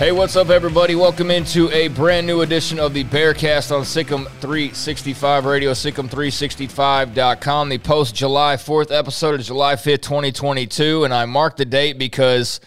Hey, what's up, everybody? Welcome into a brand new edition of the Bearcast on SicEm 365 Radio, SicEm365.com, the post July 4th episode of July 5th, 2022. And I marked the date because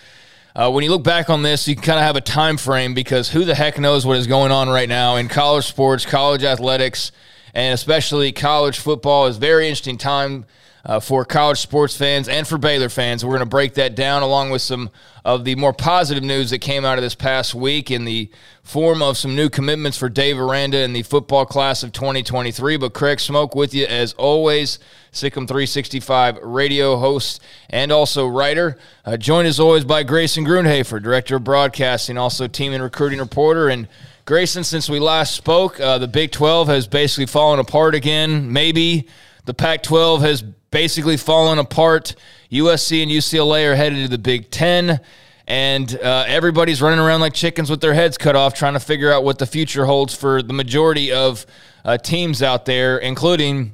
uh, when you look back on this, you kind of have a time frame because who the heck knows what is going on right now in college sports, college athletics, and especially college football is very interesting time uh, for college sports fans and for Baylor fans. We're going to break that down along with some of the more positive news that came out of this past week in the form of some new commitments for Dave Aranda in the football class of 2023. But Craig Smoke with you as always, SicEm 365 radio host and also writer. Uh, joined as always by Grayson Grundhafer, director of broadcasting, also team and recruiting reporter. And Grayson, since we last spoke, uh, the Big 12 has basically fallen apart again. Maybe the Pac 12 has basically fallen apart. USC and UCLA are headed to the Big Ten, and uh, everybody's running around like chickens with their heads cut off, trying to figure out what the future holds for the majority of uh, teams out there, including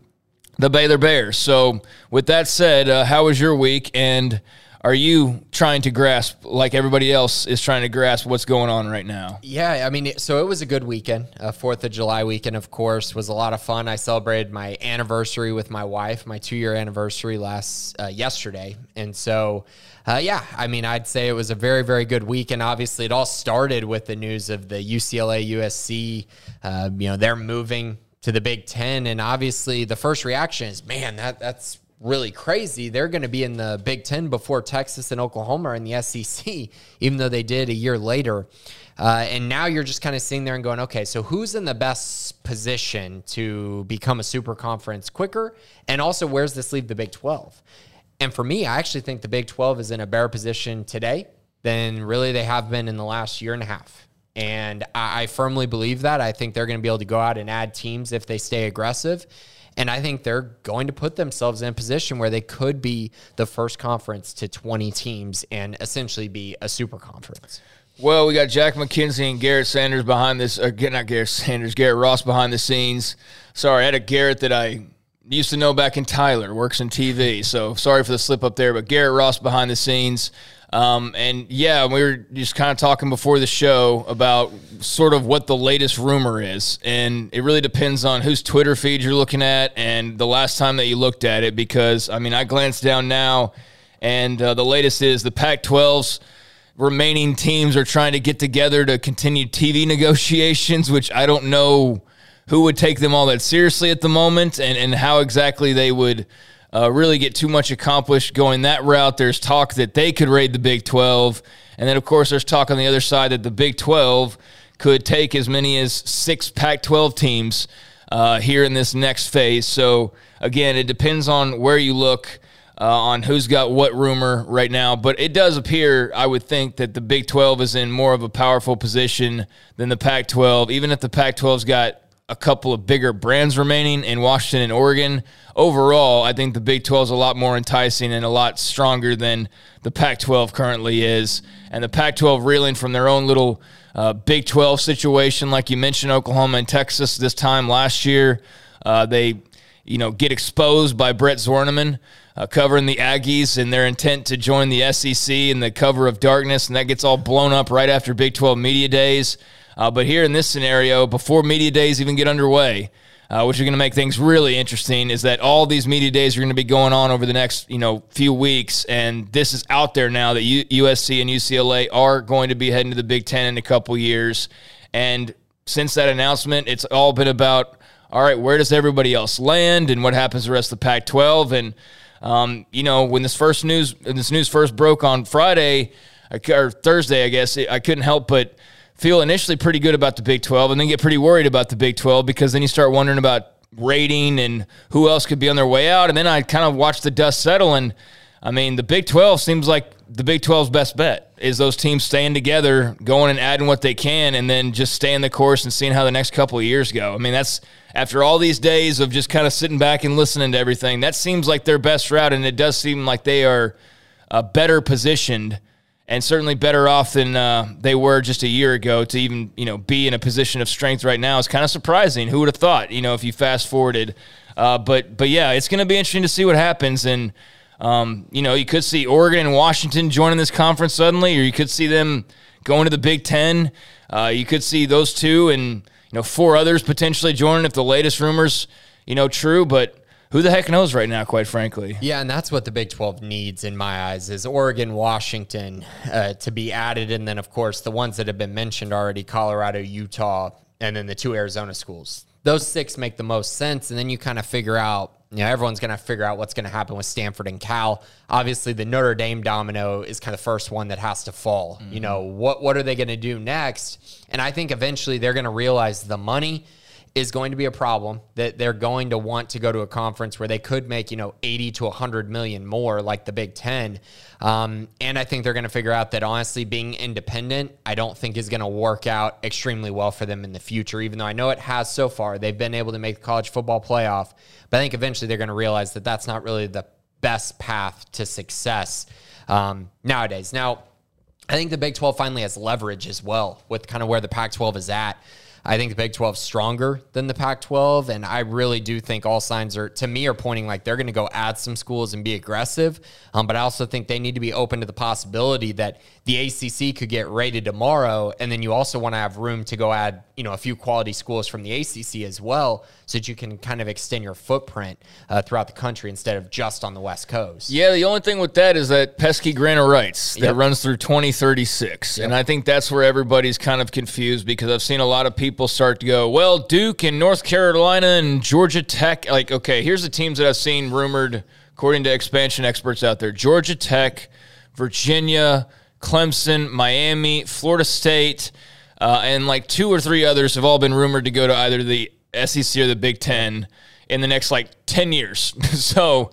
the Baylor Bears. So, with that said, uh, how was your week? And are you trying to grasp like everybody else is trying to grasp what's going on right now? Yeah i mean so it was a good weekend uh, fourth of july weekend of course. Was a lot of fun. I celebrated my anniversary with my wife my two year anniversary last uh, yesterday. And so uh, yeah i mean i'd say it was a very very good week and obviously it all started with the news of the ucla usc uh, you know they're moving to the big ten. And obviously the first reaction is man that that's really crazy, they're going to be in the Big Ten before Texas and Oklahoma are in the SEC, even though they did a year later. Uh, and now you're just kind of sitting there and going, okay, so who's in the best position to become a super conference quicker? And also, where's this leave the Big 12? And for me, I actually think the Big 12 is in a better position today than really they have been in the last year and a half. And I, I firmly believe that. I think they're going to be able to go out and add teams if they stay aggressive. And I think they're going to put themselves in a position where they could be the first conference to 20 teams and essentially be a super conference. Well, we got Jack McKenzie and Garrett Sanders behind this. Uh, or not Garrett Sanders, Garrett Ross behind the scenes. Sorry, I had a Garrett that I used to know back in Tyler, works in TV. So sorry for the slip up there. But Garrett Ross behind the scenes. Um, and yeah, we were just kind of talking before the show about sort of what the latest rumor is. And it really depends on whose Twitter feed you're looking at and the last time that you looked at it. Because, I mean, I glanced down now, and uh, the latest is the Pac 12's remaining teams are trying to get together to continue TV negotiations, which I don't know who would take them all that seriously at the moment and, and how exactly they would uh, really get too much accomplished going that route. There's talk that they could raid the Big 12. And then, of course, there's talk on the other side that the Big 12 could take as many as six Pac 12 teams uh, here in this next phase. So, again, it depends on where you look. Uh, on who's got what rumor right now, but it does appear, I would think, that the Big 12 is in more of a powerful position than the Pac 12. Even if the Pac 12's got a couple of bigger brands remaining in Washington and Oregon. Overall, I think the Big 12 is a lot more enticing and a lot stronger than the Pac 12 currently is. And the Pac 12 reeling from their own little uh, Big 12 situation, like you mentioned, Oklahoma and Texas this time last year. Uh, they, you know, get exposed by Brent Zwerneman Uh, covering the Aggies and their intent to join the SEC in the cover of darkness, and that gets all blown up right after Big 12 Media Days. Uh, but here in this scenario, before media days even get underway, uh, which are going to make things really interesting, is that all these media days are going to be going on over the next you know few weeks, and this is out there now that U- USC and UCLA are going to be heading to the Big Ten in a couple years, and since that announcement, it's all been about all right, where does everybody else land, and what happens the rest of the Pac-12, and um, you know when this first news this news first broke on Friday or Thursday, I guess I couldn't help but feel initially pretty good about the Big 12 and then get pretty worried about the Big 12 because then you start wondering about raiding and who else could be on their way out. And then I kind of watched the dust settle. And I mean, the Big 12 seems like the Big 12's best bet is those teams staying together, going and adding what they can, and then just staying the course and seeing how the next couple of years go. I mean, that's after all these days of just kind of sitting back and listening to everything. That seems like their best route, and it does seem like they are uh, better positioned and certainly better off than uh, they were just a year ago to even you know be in a position of strength right now is kind of surprising. Who would have thought? You know, if you fast forwarded, uh, but but yeah, it's going to be interesting to see what happens and. Um, you know, you could see Oregon and Washington joining this conference suddenly, or you could see them going to the Big Ten. Uh, you could see those two and you know four others potentially joining if the latest rumors you know true. But who the heck knows right now, quite frankly. Yeah, and that's what the Big 12 needs in my eyes is Oregon, Washington uh, to be added. And then, of course, the ones that have been mentioned already Colorado, Utah, and then the two Arizona schools. Those six make the most sense. And then you kind of figure out, you know, everyone's going to figure out what's going to happen with Stanford and Cal. Obviously, the Notre Dame domino is kind of the first one that has to fall. Mm-hmm. You know, what, what are they going to do next? And I think eventually they're going to realize the money – is going to be a problem that they're going to want to go to a conference where they could make you know 80 to 100 million more like the big 10 um, and i think they're going to figure out that honestly being independent i don't think is going to work out extremely well for them in the future even though i know it has so far. They've been able to make the college football playoff but i think eventually they're going to realize that that's not really the best path to success um, nowadays. Now I think the Big 12 finally has leverage as well with kind of where the Pac 12 is at. I think the Big 12 is stronger than the Pac 12. And I really do think all signs are, to me, are pointing like they're going to go add some schools and be aggressive. Um, but I also think they need to be open to the possibility that the ACC could get raided tomorrow. And then you also want to have room to go add, you know, a few quality schools from the ACC as well so that you can kind of extend your footprint uh, throughout the country instead of just on the West Coast. Yeah, the only thing with that is that pesky grant of rights that yep. runs through 2036. Yep. And I think that's where everybody's kind of confused because I've seen a lot of people start to go, well, Duke and North Carolina and Georgia Tech. Like, okay, here's the teams that I've seen rumored, according to expansion experts out there Georgia Tech, Virginia, Clemson, Miami, Florida State. Uh, and like two or three others have all been rumored to go to either the SEC or the Big Ten in the next like 10 years. so,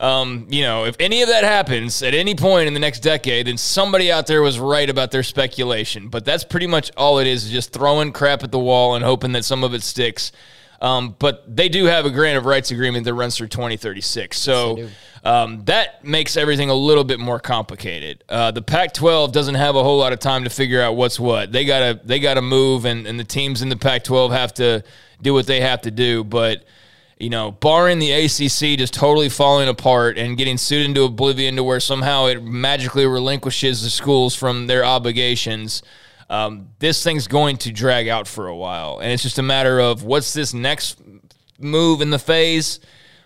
um, you know, if any of that happens at any point in the next decade, then somebody out there was right about their speculation. But that's pretty much all it is, is just throwing crap at the wall and hoping that some of it sticks. Um, but they do have a grant of rights agreement that runs through 2036. So um, that makes everything a little bit more complicated. Uh, the Pac-12 doesn't have a whole lot of time to figure out what's what. They gotta they gotta move, and, and the teams in the Pac-12 have to do what they have to do. But you know, barring the ACC just totally falling apart and getting sued into oblivion to where somehow it magically relinquishes the schools from their obligations, um, this thing's going to drag out for a while. And it's just a matter of what's this next move in the phase?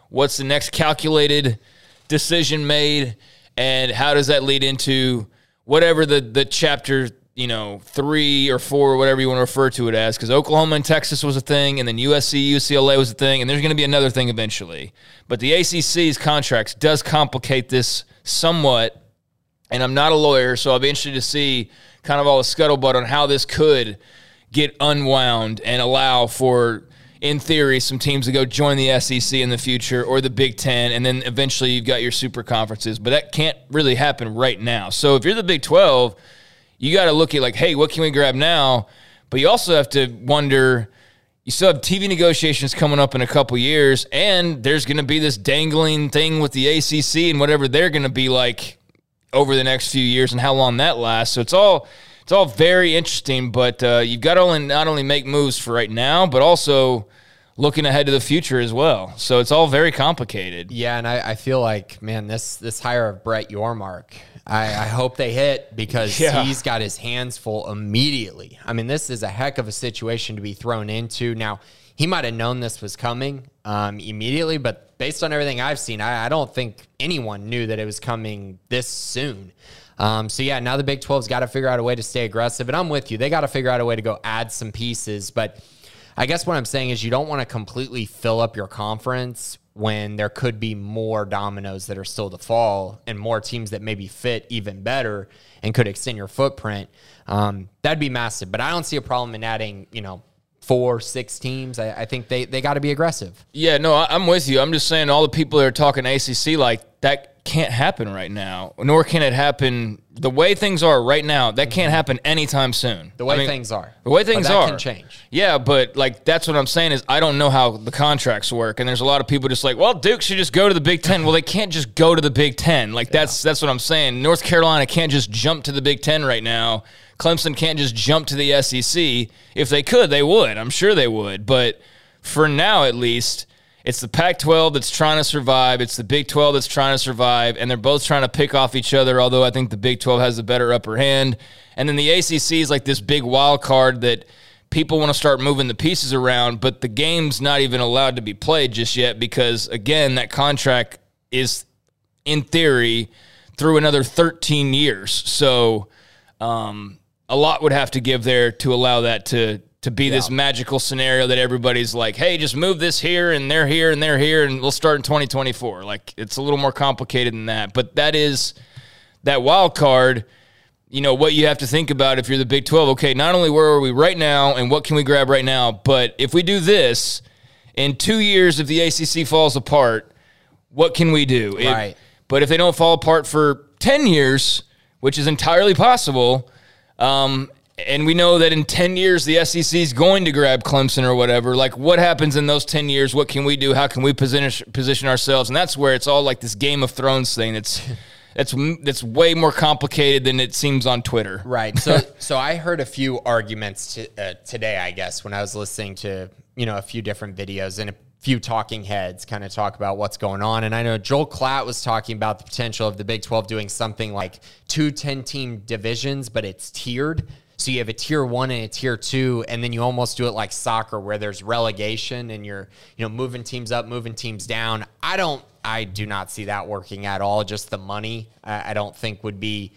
What's the next calculated decision made? And how does that lead into whatever the, the chapter you know, three or four, whatever you want to refer to it as, because Oklahoma and Texas was a thing, and then USC, UCLA was a thing, and there's going to be another thing eventually. But the ACC's contracts does complicate this somewhat, and I'm not a lawyer, so I'll be interested to see kind of all the scuttlebutt on how this could get unwound and allow for, in theory, some teams to go join the SEC in the future or the Big Ten, and then eventually you've got your super conferences. But that can't really happen right now. So if you're the Big 12, you got to look at like, hey, what can we grab now? But you also have to wonder. You still have TV negotiations coming up in a couple years, and there's going to be this dangling thing with the ACC and whatever they're going to be like over the next few years and how long that lasts. So it's all it's all very interesting. But uh, you've got to only, not only make moves for right now, but also looking ahead to the future as well. So it's all very complicated. Yeah, and I, I feel like man, this this hire of Brett Yormark I, I hope they hit because yeah. he's got his hands full immediately. I mean, this is a heck of a situation to be thrown into. Now, he might have known this was coming um, immediately, but based on everything I've seen, I, I, don't think anyone knew that it was coming this soon. Um, so yeah, now the Big 12's got to figure out a way to stay aggressive, and I'm with you. They got to figure out a way to go add some pieces, but I guess what I'm saying is you don't want to completely fill up your conference when there could be more dominoes that are still to fall and more teams that maybe fit even better and could extend your footprint. Um, that'd be massive. But I don't see a problem in adding, you know, four, six teams. I, I think they, they got to be aggressive. Yeah, no, I, I'm with you. I'm just saying all the people that are talking ACC like that can't happen right now, nor can it happen the way things are right now. That can't mm-hmm. happen anytime soon. The way I mean, things are. The way things are can change. Yeah, but like that's what I'm saying is I don't know how the contracts work, and there's a lot of people just like, well, Duke should just go to the Big Ten. Well, they can't just go to the Big Ten. Like that's that's what I'm saying. North Carolina can't just jump to the Big Ten right now. Clemson can't just jump to the SEC. If they could, they would. I'm sure they would. But for now, at least. It's the Pac 12 that's trying to survive. It's the Big 12 that's trying to survive. And they're both trying to pick off each other, although I think the Big 12 has the better upper hand. And then the ACC is like this big wild card that people want to start moving the pieces around, but the game's not even allowed to be played just yet because, again, that contract is, in theory, through another 13 years. So um, a lot would have to give there to allow that to to be this magical scenario that everybody's like, hey, just move this here and they're here and they're here and we'll start in 2024. Like it's a little more complicated than that. But that is that wild card, you know, what you have to think about if you're the Big 12. Okay, not only where are we right now and what can we grab right now, but if we do this in two years, if the ACC falls apart, what can we do? If- Right. but if they don't fall apart for 10 years, which is entirely possible, um, and we know that in 10 years the SEC is going to grab Clemson or whatever. Like, what happens in those 10 years? What can we do? How can we position position ourselves? And that's where it's all like this Game of Thrones thing. That's that's that's way more complicated than it seems on Twitter. Right. So, so I heard a few arguments to, uh, today, I guess, when I was listening to you know a few different videos and a few talking heads kind of talk about what's going on. And I know Joel Klatt was talking about the potential of the Big 12 doing something like two 10 team divisions, but it's tiered. So you have a tier one and a tier two, and then you almost do it like soccer where there's relegation and you're, you know, moving teams up, moving teams down. I don't, I do not see that working at all. Just the money, I, I don't think would be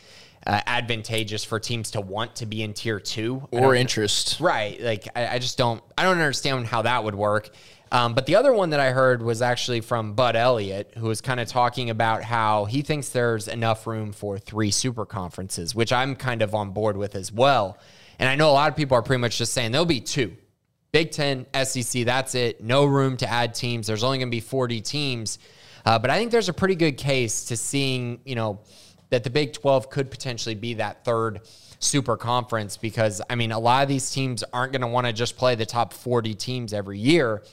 uh, advantageous for teams to want to be in tier two Or interest. Right. Like I, I just don't I don't understand how that would work. Um, but the other one that I heard was actually from Bud Elliott, who was kind of talking about how he thinks there's enough room for three super conferences, which I'm kind of on board with as well. And I know a lot of people are pretty much just saying there'll be two. Big Ten, SEC, that's it. No room to add teams. There's only going to be 40 teams. Uh, but I think there's a pretty good case to seeing, you know, that the Big 12 could potentially be that third super conference because, I mean, a lot of these teams aren't going to want to just play the top 40 teams every year.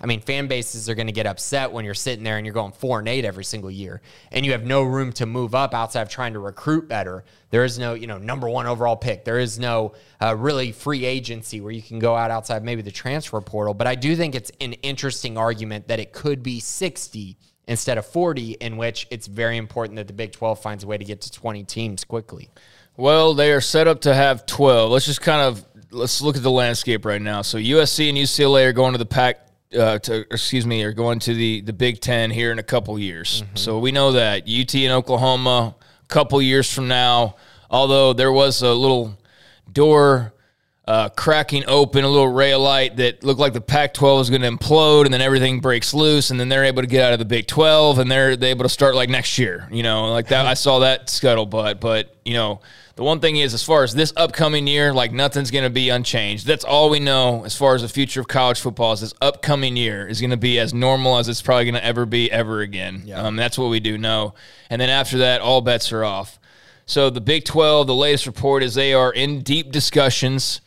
I mean, fan bases are going to get upset when you're sitting there and you're going four and eight every single year, and you have no room to move up outside of trying to recruit better. There is no, you know, number one overall pick. There is no uh, really free agency where you can go out outside maybe the transfer portal. But I do think it's an interesting argument that it could be 60 instead of 40, in which it's very important that the Big 12 finds a way to get to 20 teams quickly. Well, they are set up to have 12. Let's just kind of let's look at the landscape right now. So USC and UCLA are going to the Pac uh, to excuse me, are going to the the Big 10 here in a couple years. So we know that UT and Oklahoma a couple years from now, although there was a little door uh, cracking open, a little ray of light that looked like the Pac-12 was going to implode, and then everything breaks loose, and then they're able to get out of the Big 12, and they're, they're able to start like next year. You know, like that. I saw that scuttlebutt, but you know, the one thing is, as far as this upcoming year, like nothing's going to be unchanged. That's all we know as far as the future of college football is this upcoming year is going to be as normal as it's probably going to ever be ever again. Um, that's what we do know, and then after that, all bets are off. So the Big 12, the latest report is they are in deep discussions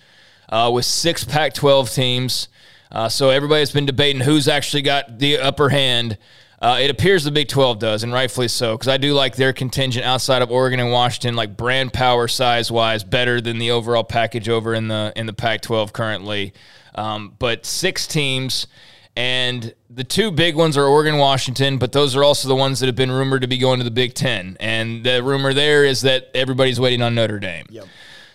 uh, with six Pac 12 teams. Uh, so everybody's been debating who's actually got the upper hand. Uh, it appears the Big 12 does, and rightfully so, because I do like their contingent outside of Oregon and Washington, like brand power size wise, better than the overall package over in the in the Pac 12 currently. Um, but six teams. And the two big ones are Oregon Washington, but those are also the ones that have been rumored to be going to the Big Ten. And the rumor there is that everybody's waiting on Notre Dame.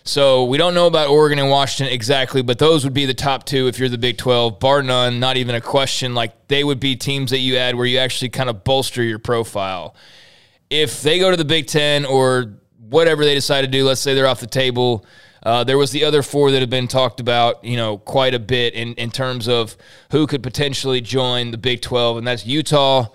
So we don't know about Oregon and Washington exactly, but those would be the top two if you're the Big 12, bar none, not even a question. Like they would be teams that you add where you actually kind of bolster your profile. If they go to the Big Ten or whatever they decide to do, let's say they're off the table. Uh, there was the other four that have been talked about, you know, quite a bit in, in terms of who could potentially join the Big 12, and that's Utah,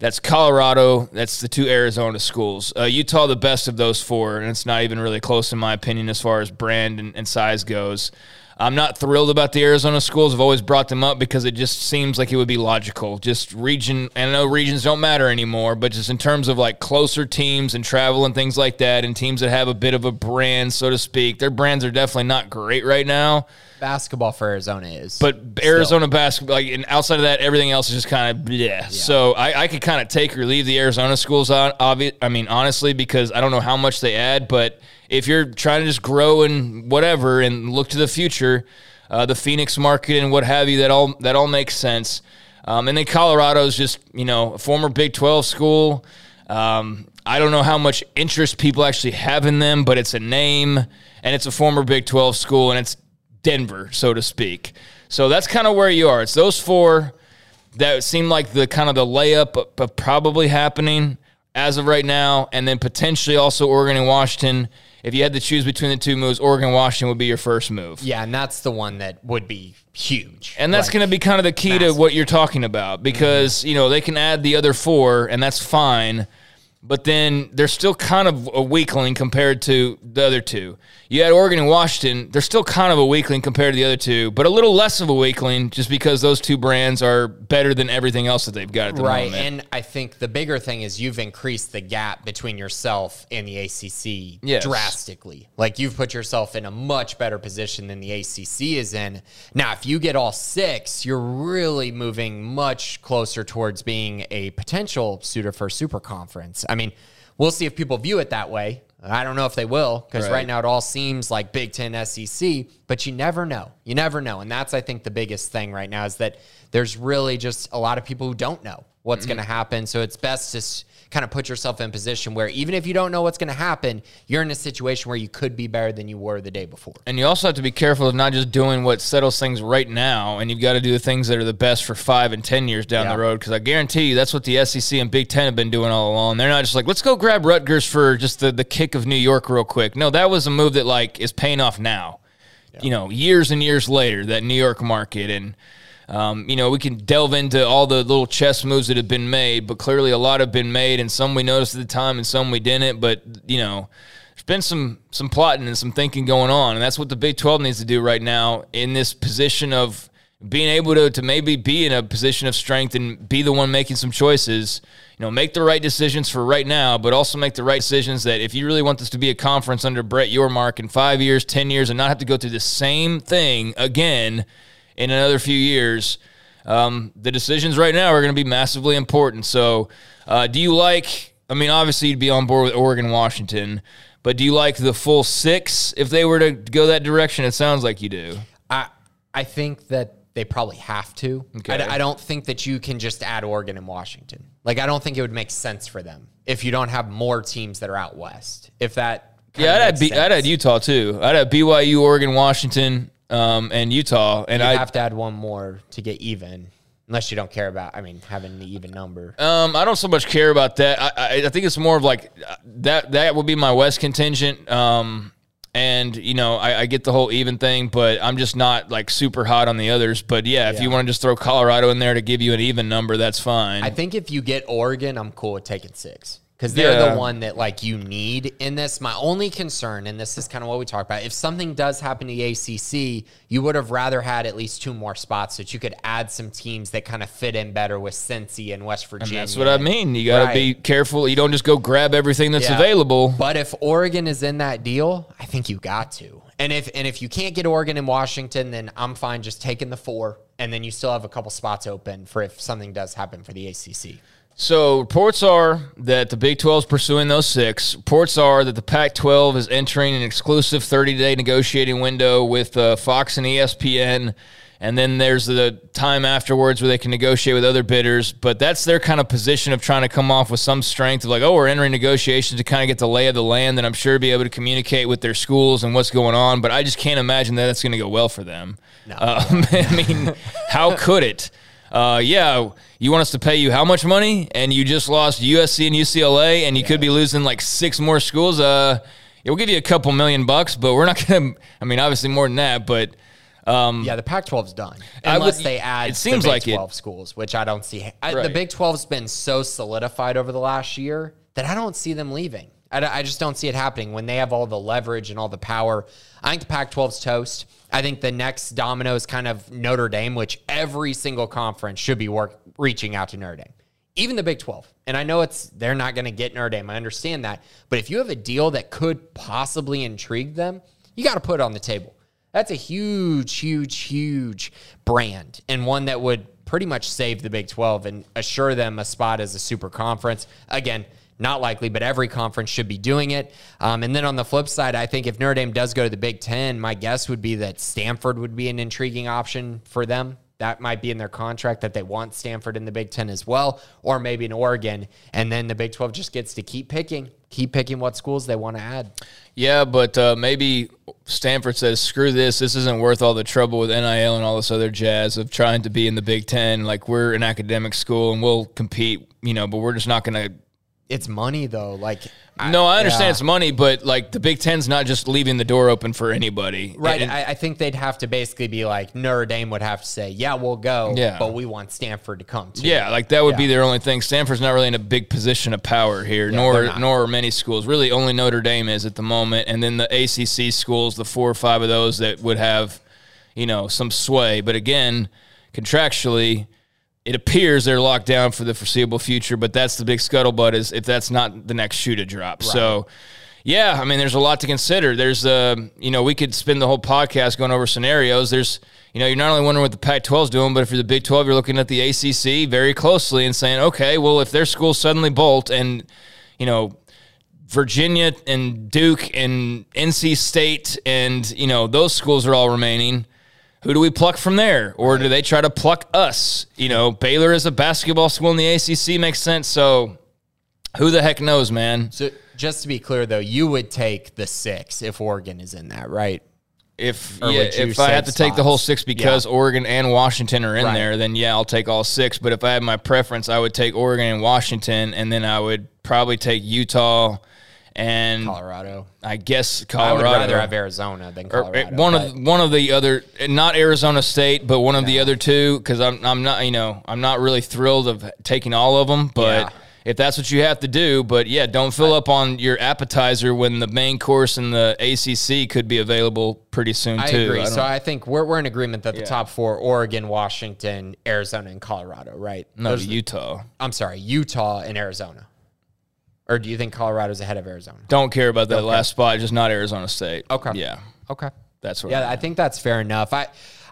that's Colorado, that's the two Arizona schools. Uh, Utah, the best of those four, and it's not even really close in my opinion as far as brand and, and size goes. I'm not thrilled about the Arizona schools. I've always brought them up because it just seems like it would be logical. Just region, and I know regions don't matter anymore, but just in terms of like closer teams and travel and things like that, and teams that have a bit of a brand, so to speak, their brands are definitely not great right now. Basketball for Arizona is, but Arizona basketball, like, and outside of that, everything else is just kind of yeah. So I, I could kind of take or leave the Arizona schools on. Obvious, I mean, honestly, because I don't know how much they add, but if you're trying to just grow and whatever and look to the future, uh, the Phoenix market and what have you, that all that all makes sense. Um, and then Colorado's just you know a former Big Twelve school. Um, I don't know how much interest people actually have in them, but it's a name and it's a former Big Twelve school and it's Denver, so to speak. So that's kind of where you are. It's those four that seem like the kind of the layup of probably happening as of right now, and then potentially also Oregon and Washington if you had to choose between the two moves, Oregon Washington would be your first move. Yeah, and that's the one that would be huge. And that's like, going to be kind of the key massive. to what you're talking about because, mm-hmm. you know, they can add the other four and that's fine but then they're still kind of a weakling compared to the other two. You had Oregon and Washington, they're still kind of a weakling compared to the other two, but a little less of a weakling just because those two brands are better than everything else that they've got at the right. moment. Right, and I think the bigger thing is you've increased the gap between yourself and the ACC yes. drastically. Like you've put yourself in a much better position than the ACC is in. Now, if you get all six, you're really moving much closer towards being a potential suitor for a super conference. I mean, we'll see if people view it that way. I don't know if they will because right. right. now it all seems like Big Ten, SEC, but you never know. You never know, and that's I think the biggest thing right now is that there's really just a lot of people who don't know what's mm-hmm. going to happen. So it's best to kind of put yourself in a position where even if you don't know what's going to happen, you're in a situation where you could be better than you were the day before. And you also have to be careful of not just doing what settles things right now, and you've got to do the things that are the best for five and ten years down yeah. the road. Because I guarantee you, that's what the SEC and Big Ten have been doing all along. They're not just like, let's go grab Rutgers for just the the kick of New York real quick. No, that was a move that like is paying off now. Yeah. You know, years and years later, that New York market and um, you know, we can delve into all the little chess moves that have been made, but clearly a lot have been made, and some we noticed at the time, and some we didn't. But you know, there's been some some plotting and some thinking going on, and that's what the Big 12 needs to do right now in this position of being able to to maybe be in a position of strength and be the one making some choices. You know, make the right decisions for right now, but also make the right decisions that if you really want this to be a conference under Brett Yormark in five years, ten years, and not have to go through the same thing again in another few years. Um, the decisions right now are going to be massively important. So, uh, do you like? I mean, obviously, you'd be on board with Oregon, Washington, but do you like the full six if they were to go that direction? It sounds like you do. I I think that they probably have to. Okay. I, I don't think that you can just add Oregon and Washington. Like, I don't think it would make sense for them if you don't have more teams that are out west. If that yeah, I'd add, B, I'd add Utah too. I'd add BYU, Oregon, Washington, um, and Utah. And I have to add one more to get even, unless you don't care about. I mean, having the even number. Um, I don't so much care about that. I, I, I think it's more of like that. That would be my West contingent. Um, and you know, I, I, get the whole even thing, but I'm just not like super hot on the others. But yeah, if yeah. you want to just throw Colorado in there to give you an even number, that's fine. I think if you get Oregon, I'm cool with taking six because they're yeah. the one that like you need in this. My only concern, and this is kind of what we talked about, if something does happen to the ACC, you would have rather had at least two more spots that you could add some teams that kind of fit in better with Cincy and West Virginia. And that's what I mean. You got to right. be careful. You don't just go grab everything that's yeah. available. But if Oregon is in that deal, I think you got to. And if and if you can't get Oregon and Washington, then I'm fine just taking the four, and then you still have a couple spots open for if something does happen for the ACC. So reports are that the Big 12 is pursuing those six. Reports are that the Pac-12 is entering an exclusive 30-day negotiating window with uh, Fox and ESPN, and then there's the time afterwards where they can negotiate with other bidders. But that's their kind of position of trying to come off with some strength of like, oh, we're entering negotiations to kind of get the lay of the land, and I'm sure be able to communicate with their schools and what's going on. But I just can't imagine that that's going to go well for them. No. Um, I mean, how could it? Uh, yeah, you want us to pay you how much money? And you just lost USC and UCLA, and you yeah. could be losing like six more schools. Uh, we'll give you a couple million bucks, but we're not going to, I mean, obviously more than that, but. Um, yeah, the Pac-12's done unless would, they add. It seems like 12 it. schools, which I don't see. I, right. The Big 12's been so solidified over the last year that I don't see them leaving. I, I just don't see it happening when they have all the leverage and all the power. I think the Pac 12's toast. I think the next domino is kind of Notre Dame, which every single conference should be work, reaching out to Notre Dame, even the Big 12. And I know it's they're not going to get Notre Dame. I understand that. But if you have a deal that could possibly intrigue them, you got to put it on the table. That's a huge, huge, huge brand and one that would pretty much save the Big 12 and assure them a spot as a super conference. Again, not likely, but every conference should be doing it. Um, and then on the flip side, I think if Notre Dame does go to the Big Ten, my guess would be that Stanford would be an intriguing option for them. That might be in their contract that they want Stanford in the Big Ten as well, or maybe in Oregon. And then the Big 12 just gets to keep picking, keep picking what schools they want to add. Yeah, but uh, maybe Stanford says, screw this. This isn't worth all the trouble with NIL and all this other jazz of trying to be in the Big Ten. Like, we're an academic school and we'll compete, you know, but we're just not going to it's money though. Like no, I understand yeah. it's money, but like the Big Ten's not just leaving the door open for anybody. Right. I, I, think they'd have to basically be like Notre Dame would have to say, "Yeah, we'll go, yeah. but we want Stanford to come too." Yeah, like that would yeah. be their only thing. Stanford's not really in a big position of power here, nor nor are many schools. Really, only Notre Dame is at the moment, and then the ACC schools, the four or five of those that would have, you know, some sway. But again, contractually it appears they're locked down for the foreseeable future, but that's the big scuttlebutt is if that's not the next shoe to drop. Right. So, yeah, I mean, there's a lot to consider. There's, uh, you know, we could spend the whole podcast going over scenarios. There's, you know, you're not only wondering what the Pac-12 is doing, but if you're the Big 12, you're looking at the ACC very closely and saying, okay, well, if their schools suddenly bolt and, you know, Virginia and Duke and NC State and, you know, those schools are all remaining – who do we pluck from there? Or do they try to pluck us? You know, Baylor is a basketball school in the ACC makes sense. So who the heck knows, man? So just to be clear, though, you would take the six if Oregon is in that, right? If yeah, if I had to spots? take the whole six because yeah. Oregon and Washington are in right. there, then yeah, I'll take all six. But if I had my preference, I would take Oregon and Washington, and then I would probably take Utah and Colorado. I guess Colorado. I would rather have Arizona than eh, Colorado. one of one of the other, not Arizona State, but one of no. the other two, because I'm I'm not you know I'm not really thrilled of taking all of them, but. Yeah. If that's what you have to do, but yeah, don't fill up on your appetizer when the main course in the ACC could be available pretty soon I too. Agree. I agree. So I think we're, we're in agreement that the yeah. top four: Oregon, Washington, Arizona, and Colorado. Right? No, Those Utah. The, I'm sorry, Utah and Arizona. Or do you think Colorado's ahead of Arizona? Don't care about that last spot, just not Arizona State. Okay. Yeah. Okay. That's what. Yeah, I, I think that's fair enough. I,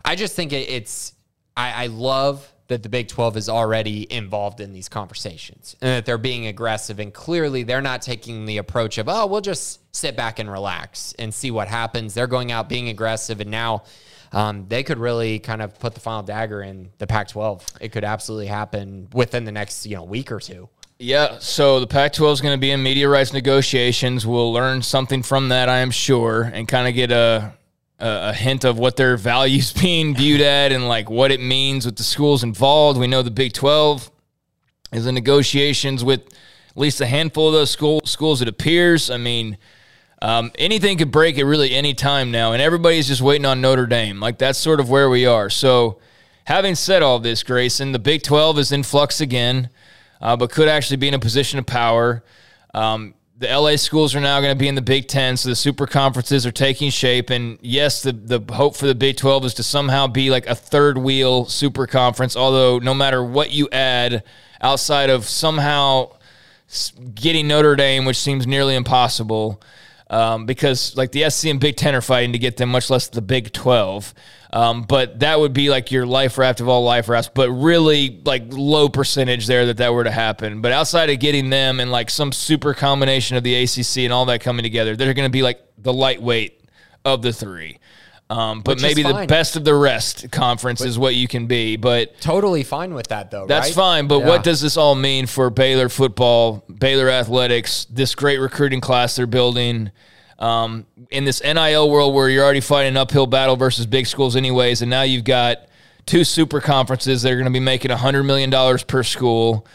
I just think it, it's. I, I love that the Big 12 is already involved in these conversations and that they're being aggressive. And clearly, they're not taking the approach of, oh, we'll just sit back and relax and see what happens. They're going out being aggressive. And now um, they could really kind of put the final dagger in the Pac 12. It could absolutely happen within the next you know week or two. Yeah, so the Pac 12 is going to be in media rights negotiations. We'll learn something from that, I am sure, and kind of get a, a, hint of what their values being viewed at and like what it means with the schools involved. We know the Big 12 is in negotiations with at least a handful of those school, schools, it appears. I mean, um, anything could break at really any time now, and everybody's just waiting on Notre Dame. Like, that's sort of where we are. So, having said all this, Grayson, the Big 12 is in flux again uh, but could actually be in a position of power. Um, the LA schools are now going to be in the Big Ten, so the super conferences are taking shape. And yes, the, the hope for the Big 12 is to somehow be like a third wheel super conference, although no matter what you add outside of somehow getting Notre Dame, which seems nearly impossible, um, because like the SC and Big Ten are fighting to get them, much less the Big 12. Um, but that would be like your life raft of all life rafts, but really like low percentage there that that were to happen. But outside of getting them and like some super combination of the ACC and all that coming together, they're going to be like the lightweight of the three. Um, but Which maybe the best of the rest conference is what you can be. But totally fine with that, though. That's right? fine. But yeah. what does this all mean for Baylor football, Baylor athletics, this great recruiting class they're building? Um, in this NIL world where you're already fighting an uphill battle versus big schools, anyways, and now you've got two super conferences that are going to be making $100 million per school.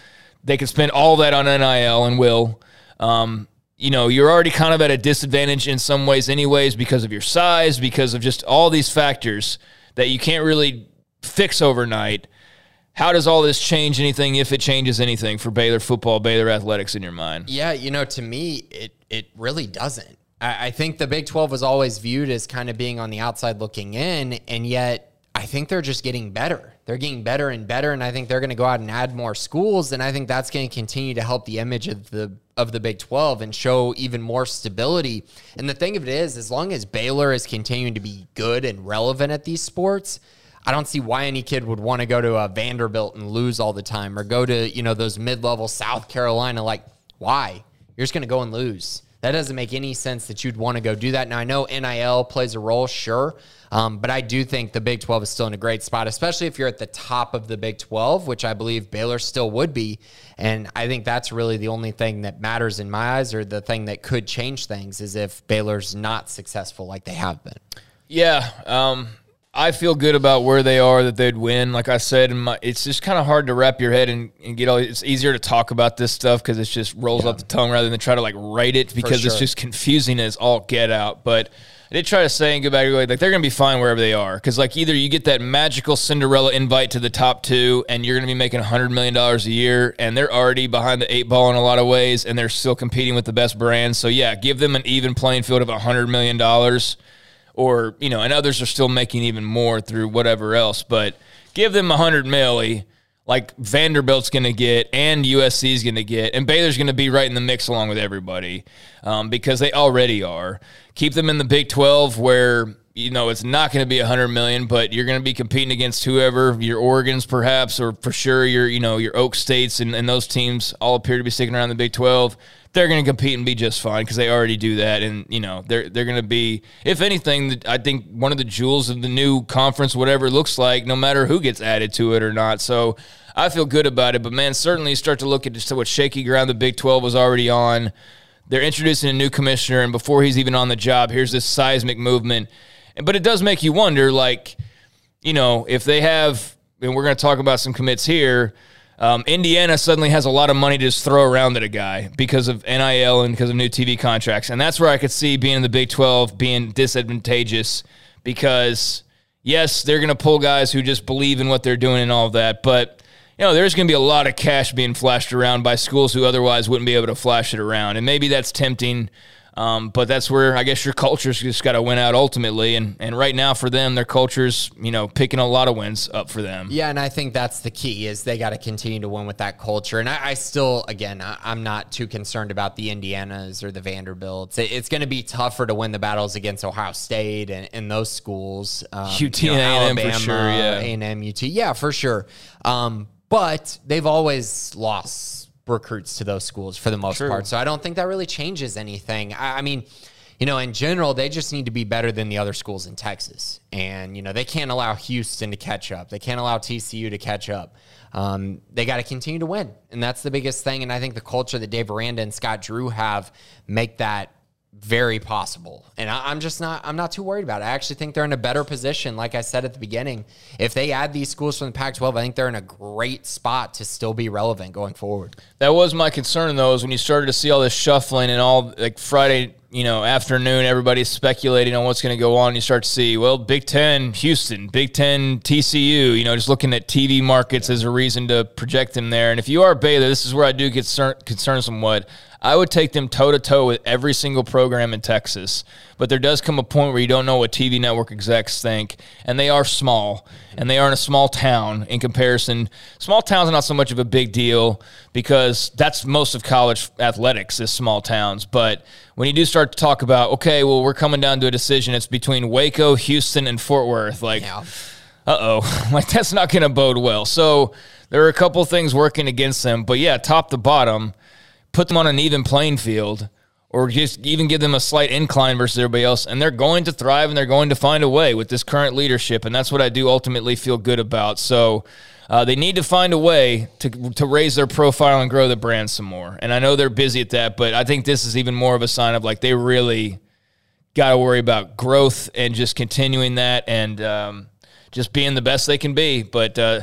They can spend all that on NIL and will. Um, you know, you're already kind of at a disadvantage in some ways, anyways, because of your size, because of just all these factors that you can't really fix overnight. how does all this change anything, if it changes anything for Baylor football, Baylor athletics in your mind? Yeah, you know, to me, it it really doesn't. I, I think the Big Twelve was always viewed as kind of being on the outside looking in, and yet I think they're just getting better. They're getting better and better, and I think they're going to go out and add more schools, and I think that's going to continue to help the image of the of the Big 12 and show even more stability. And the thing of it is, as long as Baylor is continuing to be good and relevant at these sports, I don't see why any kid would want to go to a Vanderbilt and lose all the time or go to, you know, those mid-level South Carolina like why? You're just going to go and lose. That doesn't make any sense that you'd want to go do that. Now I know NIL plays a role, sure, um, but I do think the Big 12 is still in a great spot, especially if you're at the top of the Big 12, which I believe Baylor still would be. And I think that's really the only thing that matters in my eyes, or the thing that could change things, is if Baylor's not successful like they have been. Yeah. Um, I feel good about where they are that they'd win. Like I said, my, it's just kind of hard to wrap your head and, and, get all. It's easier to talk about this stuff because it just rolls yeah. off the tongue rather than try to like write it because sure. it's just confusing as all get out. But Did try to say and go back like they're to be fine wherever they are because like either you get that magical Cinderella invite to the top two and you're to be making hundred million dollars a year and they're already behind the eight ball in a lot of ways and they're still competing with the best brands. So yeah, give them an even playing field of hundred million dollars, or you know, and others are still making even more through whatever else, but give them a hundred milli like Vanderbilt's going to get and USC is going to get, and Baylor's going to be right in the mix along with everybody um, because they already are. Keep them in the Big 12 where you know it's not going to be 100 million but you're going to be competing against whoever your oregons perhaps or for sure your you know your oak states and, and those teams all appear to be sticking around the big 12 they're going to compete and be just fine because they already do that. And you know they're they're going to be if anything i think one of the jewels of the new conference whatever it looks like no matter who gets added to it or not. So i feel good about it but man certainly start to look at just what shaky ground the big 12 was already on they're introducing a new commissioner, and before he's even on the job, here's this seismic movement. But it does make you wonder, like, you know, if they have, and we're going to talk about some commits here. Um, Indiana suddenly has a lot of money to just throw around at a guy because of NIL and because of new TV contracts. And that's where I could see being in the Big 12 being disadvantageous because, yes, they're going to pull guys who just believe in what they're doing and all of that. But you know, there's going to be a lot of cash being flashed around by schools who otherwise wouldn't be able to flash it around. And maybe that's tempting, um, but that's where I guess your culture's just got to win out ultimately. And and right now for them, their culture's you know picking a lot of wins up for them. Yeah, and I think that's the key is they got to continue to win with that culture. And I, I still, again, I, am not too concerned about the Indianas or the Vanderbilts. It, it's going to be tougher to win the battles against Ohio State and, and those schools. Um, UT you know, and A&M for sure. Yeah, A&M, UT. Yeah, for sure. Um, but they've always lost recruits to those schools for the most True. part. So I don't think that really changes anything. I, I mean, you know, in general, they just need to be better than the other schools in Texas. And, you know, they can't allow Houston to catch up. They can't allow TCU to catch up. Um, they got to continue to win. And that's the biggest thing. And I think the culture that Dave Aranda and Scott Drew have make that very possible. And I, am just not I'm not too worried about it. I actually think they're in a better position. Like I said at the beginning, if they add these schools from the Pac-12, I think they're in a great spot to still be relevant going forward. That was my concern though, is when you started to see all this shuffling and all like Friday you know, afternoon, everybody's speculating on what's going to go on. You start to see, well, Big Ten, Houston, Big Ten, TCU, you know, just looking at TV markets as a reason to project them there. And if you are Baylor, this is where I do get concerned somewhat. I would take them toe to toe with every single program in Texas. But there does come a point where you don't know what TV network execs think, and they are small, and they are in a small town in comparison. Small towns are not so much of a big deal because that's most of college athletics is small towns. But when you do start to talk about, okay, well, we're coming down to a decision, it's between Waco, Houston, and Fort Worth. Like, yeah. uh oh, like that's not going to bode well. So there are a couple things working against them. But yeah, top to bottom put them on an even playing field or just even give them a slight incline versus everybody else. And they're going to thrive and they're going to find a way with this current leadership. And that's what I do ultimately feel good about. So uh, they need to find a way to, to raise their profile and grow the brand some more. And I know they're busy at that, but I think this is even more of a sign of like they really got to worry about growth and just continuing that and um, just being the best they can be. But, uh,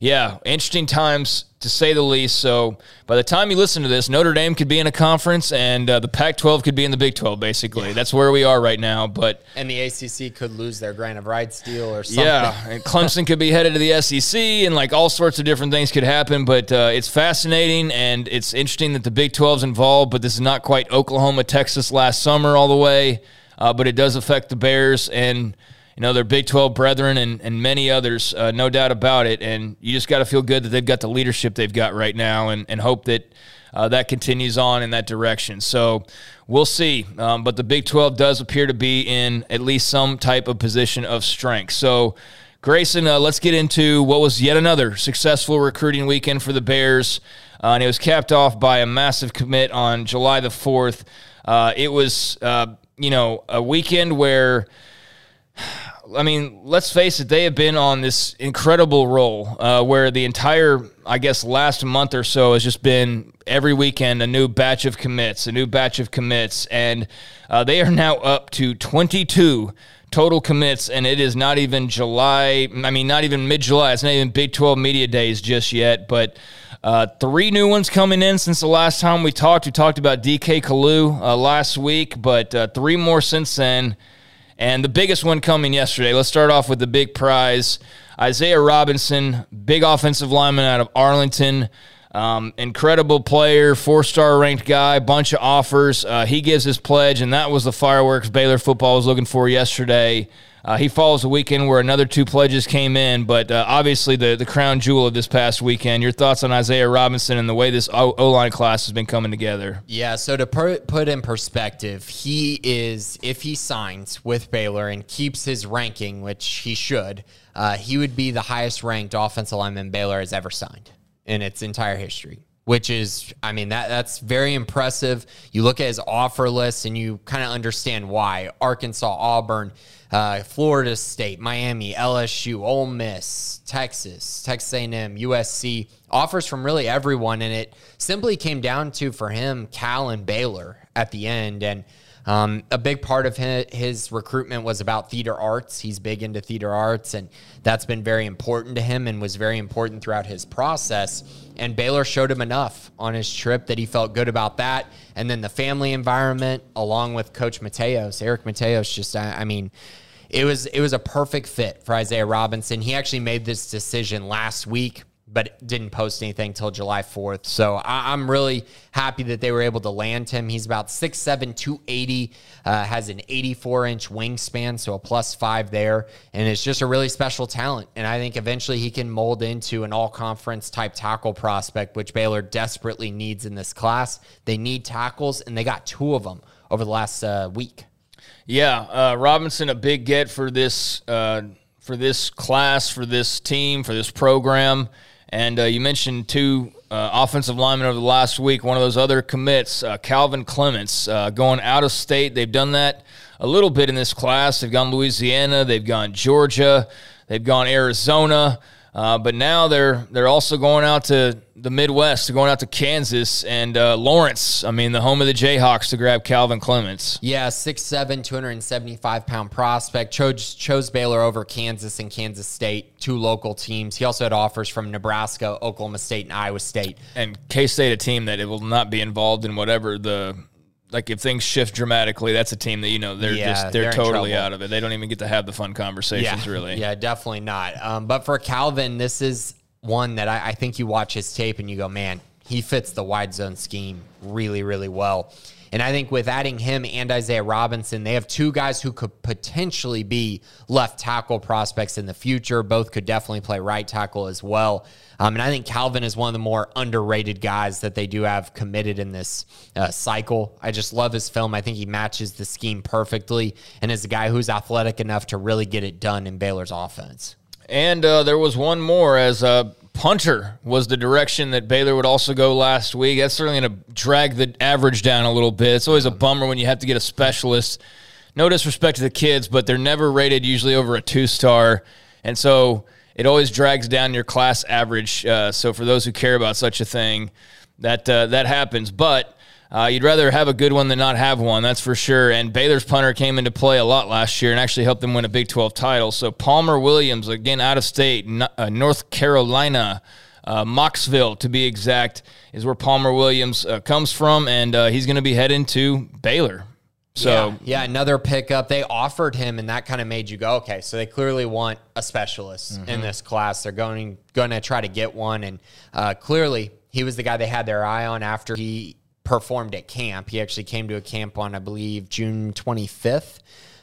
yeah, interesting times to say the least. So by the time you listen to this, Notre Dame could be in a conference, and uh, the Pac-12 could be in the Big 12. Basically, yeah. that's where we are right now. But and the ACC could lose their grant of rights deal or something. Yeah, and Clemson could be headed to the SEC, and like all sorts of different things could happen. But uh, it's fascinating, and it's interesting that the Big 12's involved. But this is not quite Oklahoma, Texas last summer all the way. Uh, but it does affect the Bears and you know, their Big 12 brethren and, and many others, uh, no doubt about it. And you just got to feel good that they've got the leadership they've got right now and, and hope that uh, that continues on in that direction. So we'll see. Um, but the Big 12 does appear to be in at least some type of position of strength. So, Grayson, uh, let's get into what was yet another successful recruiting weekend for the Bears. Uh, and it was capped off by a massive commit on July the 4th. Uh, it was, uh, you know, a weekend where I mean, let's face it, they have been on this incredible roll uh, where the entire, I guess, last month or so has just been every weekend a new batch of commits, a new batch of commits. And uh, they are now up to 22 total commits, and it is not even July. I mean, not even mid July. It's not even Big 12 Media Days just yet, but. Uh, three new ones coming in since the last time we talked. We talked about DK Kalu uh, last week, but uh, three more since then. And the biggest one coming yesterday, let's start off with the big prize. Isaiah Robinson, big offensive lineman out of Arlington. Um, incredible player, four star ranked guy, bunch of offers. Uh, he gives his pledge, and that was the fireworks Baylor football was looking for yesterday. Uh, he follows a weekend where another two pledges came in, but uh, obviously the, the crown jewel of this past weekend. Your thoughts on Isaiah Robinson and the way this O line class has been coming together? Yeah, so to put, put in perspective, he is, if he signs with Baylor and keeps his ranking, which he should, uh, he would be the highest ranked offensive lineman Baylor has ever signed in its entire history which is I mean that that's very impressive. You look at his offer list and you kind of understand why. Arkansas, Auburn, uh, Florida State, Miami, LSU, Ole Miss, Texas, Texas A&M, USC offers from really everyone, and it simply came down to for him Cal and Baylor at the end, and um, a big part of his, his, recruitment was about theater arts. He's big into theater arts, and that's been very important to him and was very important throughout his process. And Baylor showed him enough on his trip that he felt good about that. And then the family environment, along with Coach Mateos, Eric Mateos, just I, I mean, it was it was a perfect fit for Isaiah Robinson. He actually made this decision last week but didn't post anything until July 4th. So I, am really happy that they were able to land him. He's about 6'7, 280, uh, has an 84 inch wingspan, so a plus five there. And it's just a really special talent. And I think eventually he can mold into an all conference type tackle prospect, which Baylor desperately needs in this class. They need tackles, and they got two of them over the last uh, week. Yeah, uh, Robinson, a big get for this. Uh, for this class, for this team, for this program. And uh, you mentioned two uh, offensive linemen over the last week. One of those other commits, uh, Calvin Clements, uh, going out of state. They've done that a little bit in this class. They've gone Louisiana, they've gone Georgia, they've gone Arizona. Uh, but now they're they're also going out to the Midwest, they're going out to Kansas and uh, Lawrence. I mean, the home of the Jayhawks to grab Calvin Clements. Yeah, 6'7", 275 pound prospect. Chose chose Baylor over Kansas and Kansas State, two local teams. He also had offers from Nebraska, Oklahoma State, and Iowa State. And K State, a team that it will not be involved in whatever the like if things shift dramatically, that's a team that you know they're yeah, just they're, they're totally out of it. They don't even get to have the fun conversations, yeah, really. Yeah, definitely not. Um, but for Calvin, this is one that I, I think you watch his tape and you go, man, he fits the wide zone scheme really, really well. And I think with adding him and Isaiah Robinson, they have two guys who could potentially be left tackle prospects in the future. Both could definitely play right tackle as well. Um, and I think Calvin is one of the more underrated guys that they do have committed in this uh, cycle. I just love his film. I think he matches the scheme perfectly and is a guy who's athletic enough to really get it done in Baylor's offense. And uh, there was one more as uh, punter was the direction that Baylor would also go last week. That's certainly going to drag the average down a little bit. It's always a bummer when you have to get a specialist. No disrespect to the kids, but they're never rated usually over a two star. And so it always drags down your class average. Uh, so for those who care about such a thing, that uh, that happens. But Uh, you'd rather have a good one than not have one, that's for sure. And Baylor's punter came into play a lot last year and actually helped them win a Big 12 title. So Palmer Williams, again, out of state, uh, North Carolina, uh, Mocksville to be exact, is where Palmer Williams uh, comes from. And uh, he's going to be heading to Baylor. So yeah, yeah, another pickup. They offered him, and that kind of made you go, okay. So they clearly want a specialist mm-hmm. in this class. They're going going to try to get one, and uh, clearly he was the guy they had their eye on after he performed at camp. He actually came to a camp on, I believe, June 25th.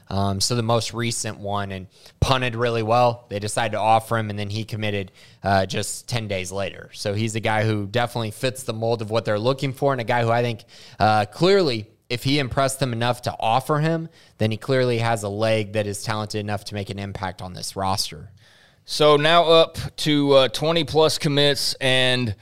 Um, so the most recent one and punted really well. They decided to offer him, and then he committed uh, just 10 days later. So he's a guy who definitely fits the mold of what they're looking for, and a guy who I think uh, clearly if he impressed them enough to offer him, then he clearly has a leg that is talented enough to make an impact on this roster. So now up to uh, 20 plus commits, and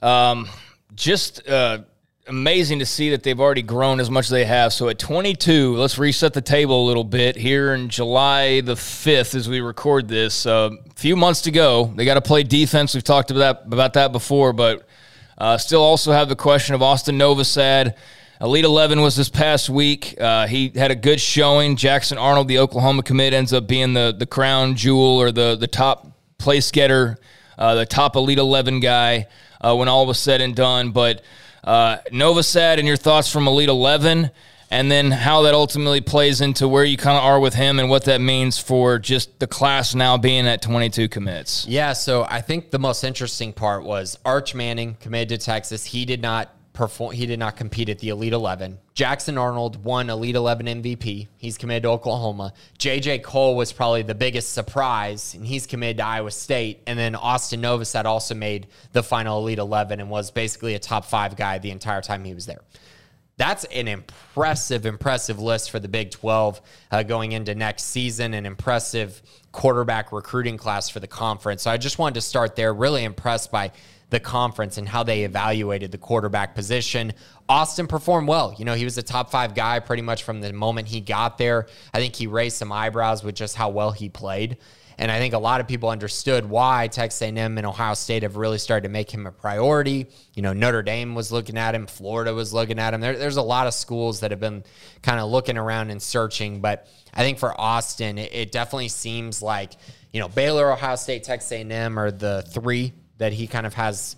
um, just uh, amazing to see that they've already grown as much as they have. So at 22, let's reset the table a little bit here in July the 5th as we record this. A uh, few months to go. They got to play defense. We've talked about that, about that before, but uh, still also have the question of Austin Novosad Elite 11 was this past week. Uh, he had a good showing. Jackson Arnold, the Oklahoma commit, ends up being the, the crown jewel or the, the top place getter, uh, the top Elite 11 guy uh, when all was said and done. But uh, Novosad and your thoughts from Elite 11 and then how that ultimately plays into where you kind of are with him and what that means for just the class now being at 22 commits. Yeah, so I think the most interesting part was Arch Manning committed to Texas. He did not perform. He did not compete at the Elite 11. Jackson Arnold won Elite 11 MVP. He's committed to Oklahoma. JJ Kohl was probably the biggest surprise, and he's committed to Iowa State. And then Austin Novosad also made the final Elite 11 and was basically a top five guy the entire time he was there. That's an impressive, impressive list for the Big 12 uh, going into next season. An impressive quarterback recruiting class for the conference. So I just wanted to start there. Really impressed by the conference and how they evaluated the quarterback position. Austin performed well. You know, he was a top five guy pretty much from the moment he got there. I think he raised some eyebrows with just how well he played. And I think a lot of people understood why Texas A&M and Ohio State have really started to make him a priority. You know, Notre Dame was looking at him, Florida was looking at him. There, there's a lot of schools that have been kind of looking around and searching. But I think for Austin, it, it definitely seems like you know Baylor, Ohio State, Texas A&M are the three that he kind of has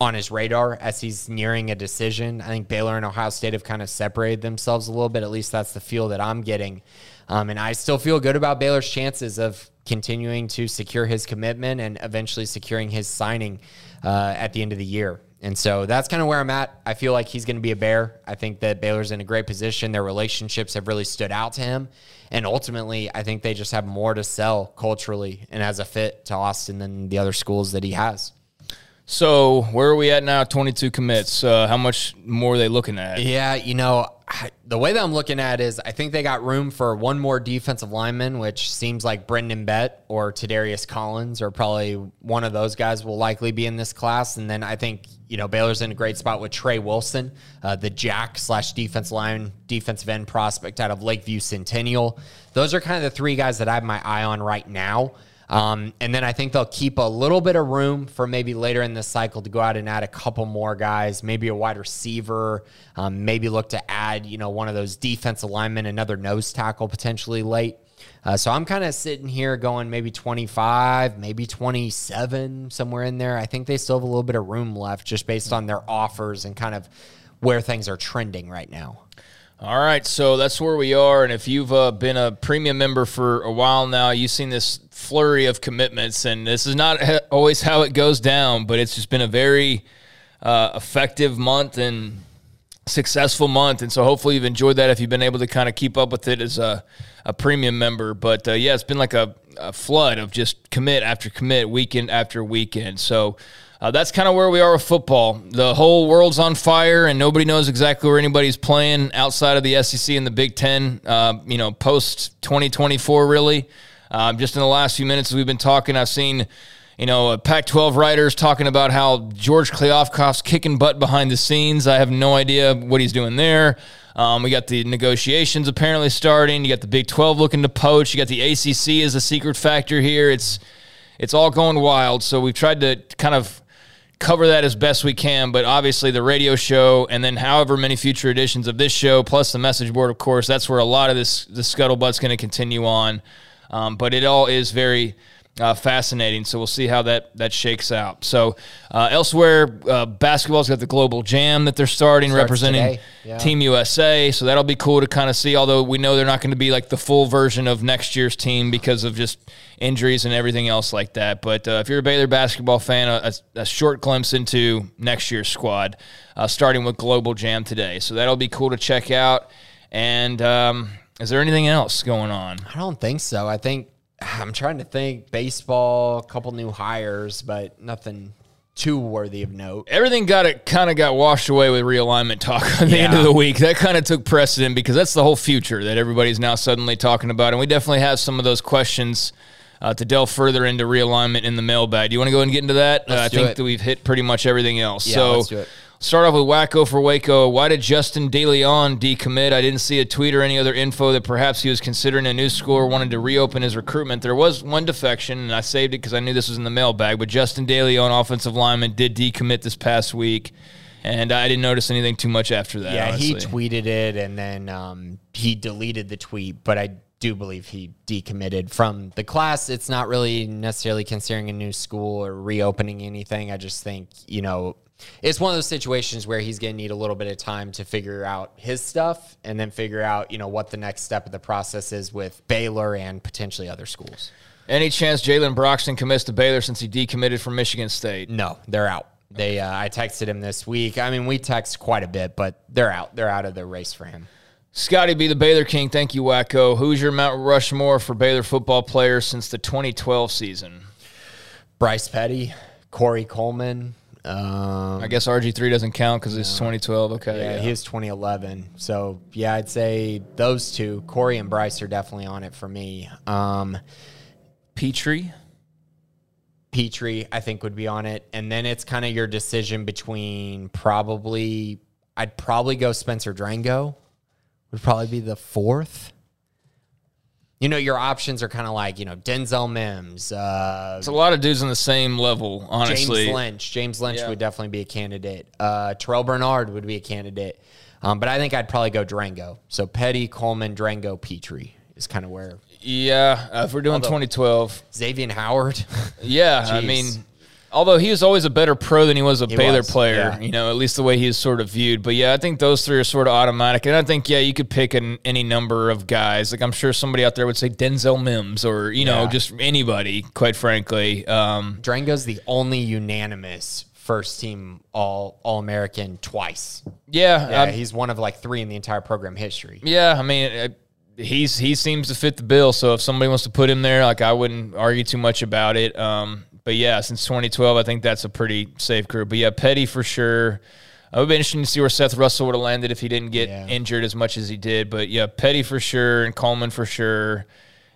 on his radar as he's nearing a decision. I think Baylor and Ohio State have kind of separated themselves a little bit. At least that's the feel that I'm getting. Um, and I still feel good about Baylor's chances of continuing to secure his commitment and eventually securing his signing uh, at the end of the year. And so that's kind of where I'm at. I feel like he's going to be a bear. I think that Baylor's in a great position. Their relationships have really stood out to him. And ultimately, I think they just have more to sell culturally and as a fit to Austin than the other schools that he has. So where are we at now? Twenty-two commits. Uh, how much more are they looking at? Yeah, you know, the way that I'm looking at is I think they got room for one more defensive lineman, which seems like Brendan Bett or Tadarius Collins, or probably one of those guys will likely be in this class. And then I think you know Baylor's in a great spot with Trey Wilson, uh, the Jack slash defense line defensive end prospect out of Lakeview Centennial. Those are kind of the three guys that I have my eye on right now. Um, and then I think they'll keep a little bit of room for maybe later in the cycle to go out and add a couple more guys, maybe a wide receiver, um, maybe look to add, you know, one of those defensive linemen, another nose tackle potentially late. Uh, so I'm kind of sitting here going maybe 25, maybe 27, somewhere in there. I think they still have a little bit of room left just based on their offers and kind of where things are trending right now. All right, so that's where we are. And if you've uh, been a premium member for a while now, you've seen this flurry of commitments. And this is not always how it goes down, but it's just been a very uh, effective month and successful month. And so hopefully you've enjoyed that if you've been able to kind of keep up with it as a, a premium member. But uh, yeah, it's been like a, a flood of just commit after commit, weekend after weekend. So uh, that's kind of where we are with football. The whole world's on fire, and nobody knows exactly where anybody's playing outside of the SEC and the Big Ten. Uh, you know, post 2024, really. Um, just in the last few minutes, we've been talking. I've seen, you know, Pac-12 writers talking about how George Kliavkoff's kicking butt behind the scenes. I have no idea what he's doing there. Um, we got the negotiations apparently starting. You got the Big 12 looking to poach. You got the ACC as a secret factor here. It's it's all going wild. So we've tried to kind of cover that as best we can. But obviously, the radio show, and then however many future editions of this show, plus the message board, of course, that's where a lot of this the scuttlebutt's going to continue on. Um, but it all is very uh, fascinating. So we'll see how that that shakes out. So uh, elsewhere, uh, basketball's got the Global Jam that they're starting, Starts representing. Yeah. Team USA. So that'll be cool to kind of see. Although we know they're not going to be like the full version of next year's team because of just injuries and everything else like that. But uh, if you're a Baylor basketball fan, a, a short glimpse into next year's squad, uh, starting with Global Jam today. So that'll be cool to check out. And um, is there anything else going on? I don't think so. I think I'm trying to think baseball, a couple new hires, but nothing too worthy of note. everything got it kind of got washed away with realignment talk at the end of the week. That kind of took precedent because that's the whole future that everybody's now suddenly talking about, and we definitely have some of those questions. Uh, to delve further into realignment in the mailbag, do you want to go and get into that? Uh, I think it. that we've hit pretty much everything else. Yeah, so let's do it. Start off with Wacko for Waco. Why did Justin DeLeon decommit? I didn't see a tweet or any other info that perhaps he was considering a new school or wanted to reopen his recruitment. There was one defection, and I saved it because I knew this was in the mailbag. But Justin DeLeon, offensive lineman, did decommit this past week, and I didn't notice anything too much after that. Yeah, he tweeted it and then um, he deleted the tweet, but I do believe he decommitted from the class. It's not really necessarily considering a new school or reopening anything. I just think, you know, it's one of those situations where he's going to need a little bit of time to figure out his stuff and then figure out, you know, what the next step of the process is with Baylor and potentially other schools. Any chance Jalen Broxton commits to Baylor since he decommitted from Michigan State? No, they're out. They, uh, I texted him this week. I mean, we text quite a bit, but they're out. They're out of the race for him. Scotty be the Baylor King. Thank you, Wacko. Who's your Mount Rushmore for Baylor football players since the 2012 season? Bryce Petty, Corey Coleman. Um, I guess RG3 doesn't count because it's 2012. Okay. yeah, yeah. he was 2011. So yeah, I'd say those two, Corey and Bryce, are definitely on it for me. Um, Pitre. Pitre, I think, would be on it, and then it's kind of your decision between probably. I'd probably go Spencer Drango. Would probably be the fourth. You know, your options are kind of like you know Denzel Mims, uh, It's a lot of dudes on the same level, honestly. James Lynch. James Lynch Yeah. would definitely be a candidate. Uh, Terrell Bernard would be a candidate. Um, but I think I'd probably go Drango. So Petty, Coleman, Drango, Pitre is kind of where Yeah, uh, if we're doing Although- 2012. Xavien Howard. Yeah, I mean, although he was always a better pro than he was a Baylor was, player, yeah. you know, at least the way he is sort of viewed. But yeah, I think those three are sort of automatic. And I think, yeah, you could pick an, any number of guys. Like I'm sure somebody out there would say Denzel Mims or, you know, Yeah. just anybody, quite frankly. Um, Drango's the only unanimous first team all all American twice. yeah, Yeah, he's one of like three in the entire program history. Yeah, I mean, uh, he's he seems to fit the bill. So if somebody wants to put him there, like I wouldn't argue too much about it. Um, but yeah, since 2012, I think that's a pretty safe group. But yeah, Petty for sure. It would be interesting to see where Seth Russell would have landed if he didn't get Yeah. injured as much as he did. But yeah, Petty for sure, and Coleman for sure.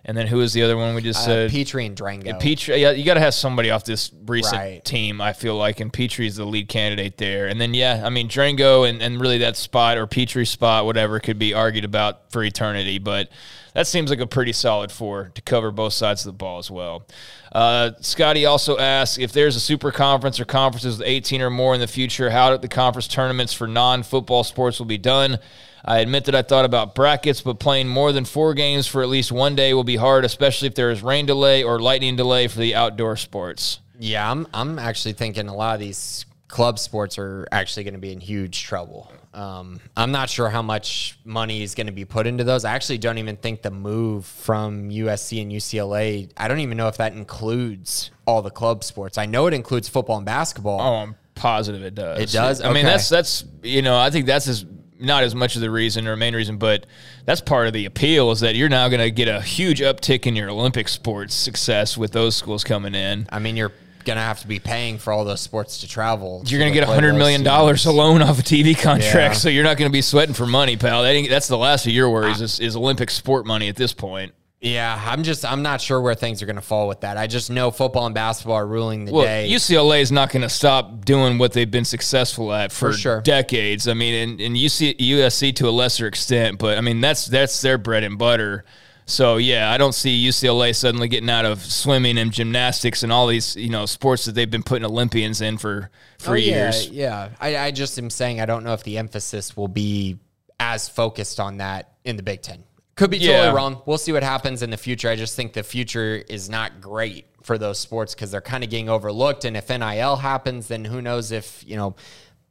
And then who was the other one we just Uh, said? Pitre and Drango. Pitre, yeah, you got to have somebody off this recent Right. team. I feel like, and Pitre's the lead candidate there. And then, yeah, I mean, Drango and, and really that spot or Pitre's spot, whatever, could be argued about for eternity. But that seems like a pretty solid four to cover both sides of the ball as well. Uh, Scotty also asks if there's a super conference or conferences with 18 or more in the future, how the conference tournaments for non-football sports will be done. I admit that I thought about brackets, but playing more than four games for at least one day will be hard, especially if there is rain delay or lightning delay for the outdoor sports. Yeah, I'm I'm actually thinking a lot of these club sports are actually going to be in huge trouble. Um, I'm not sure how much money is going to be put into those. I actually don't even think the move from USC and UCLA. I don't even know if that includes all the club sports. I know it includes football and basketball. Oh, I'm positive it does. It does? I mean, that's that's you know, I think that's as not as much of the reason or main reason, but that's part of the appeal is that you're now going to get a huge uptick in your Olympic sports success with those schools coming in. I mean, you're going to have to be paying for all those sports to travel. You're going to to get a hundred million dollars alone off a TV contract, Yeah. so you're not going to be sweating for money, pal. That ain't, that's the last of your worries is, is Olympic sport money at this point. Yeah, I'm just I'm not sure where things are going to fall with that. I just know football and basketball are ruling the Well, day. UCLA is not going to stop doing what they've been successful at for, For sure. decades. I mean, and, and UC, USC to a lesser extent, but I mean that's that's their bread and butter. So yeah, I don't see UCLA suddenly getting out of swimming and gymnastics and all these you know sports that they've been putting Olympians in for for Oh, yeah, years. Yeah, I, I just am saying I don't know if the emphasis will be as focused on that in the Big Ten. Could be totally Yeah. wrong. We'll see what happens in the future. I just think the future is not great for those sports because they're kind of getting overlooked. And if NIL happens, then who knows if you know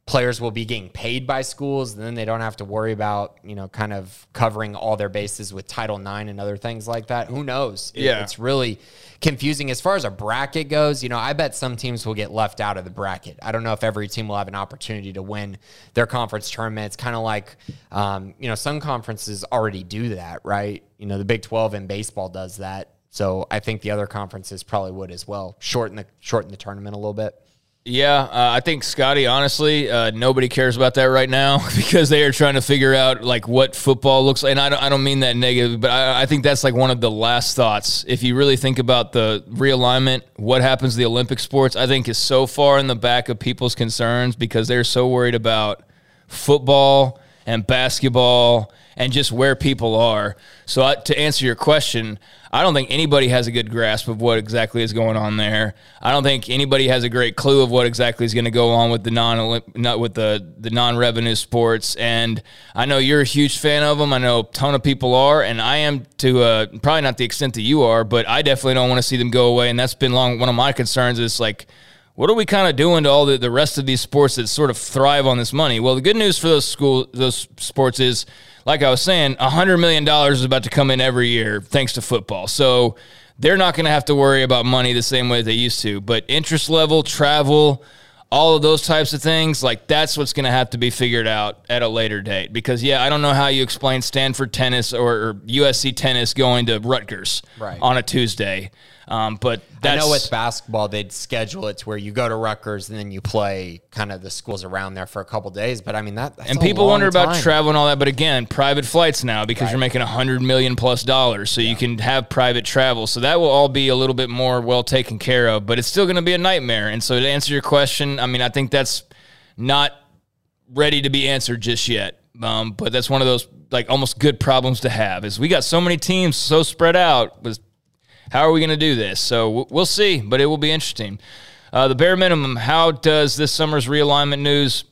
players will be getting paid by schools, and then they don't have to worry about you know kind of covering all their bases with Title IX and other things like that. Who knows? It- Yeah. it's really confusing as far as a bracket goes. You know, I bet some teams will get left out of the bracket. I don't know if every team will have an opportunity to win their conference tournament. It's kind of like, um, you know, some conferences already do that, right? You know, the Big Twelve in baseball does that. So I think the other conferences probably would as well. Shorten the shorten the tournament a little bit. Yeah, uh, I think Scotty. Honestly, uh, nobody cares about that right now because they are trying to figure out like what football looks like. And I don't, I don't mean that negative, but I, I think that's like one of the last thoughts. If you really think about the realignment, what happens to the Olympic sports, I think is so far in the back of people's concerns because they're so worried about football and basketball and just where people are. So I, to answer your question, I don't think anybody has a good grasp of what exactly is going on there. I don't think anybody has a great clue of what exactly is going to go on with the non not with the the non-revenue sports. And I know you're a huge fan of them. I know a ton of people are, and I am to uh, probably not the extent that you are, but I definitely don't want to see them go away. And that's been long one of my concerns is like what are we kind of doing to all the, the rest of these sports that sort of thrive on this money? Well, the good news for those school those sports is, like I was saying, hundred million dollars is about to come in every year thanks to football. So they're not going to have to worry about money the same way they used to. But interest level, travel, all of those types of things, like that's what's going to have to be figured out at a later date. Because yeah, I don't know how you explain Stanford tennis or, or USC tennis going to Rutgers Right. on a Tuesday. Um, but that's I know with basketball they'd schedule it to where you go to Rutgers and then you play kind of the schools around there for a couple days. But I mean that and people wonder about time. travel and all that, but again, private flights now because you're making a hundred million plus dollars, so you can have private travel. So that will all be a little bit more well taken care of, but it's still going to be a nightmare. And so to answer your question, I mean, I think that's not ready to be answered just yet. Um, but that's one of those like almost good problems to have. Is we got so many teams so spread out. Was how are we going to do this? So we'll see, but it will be interesting. Uh, the bare minimum. How does this summer's realignment news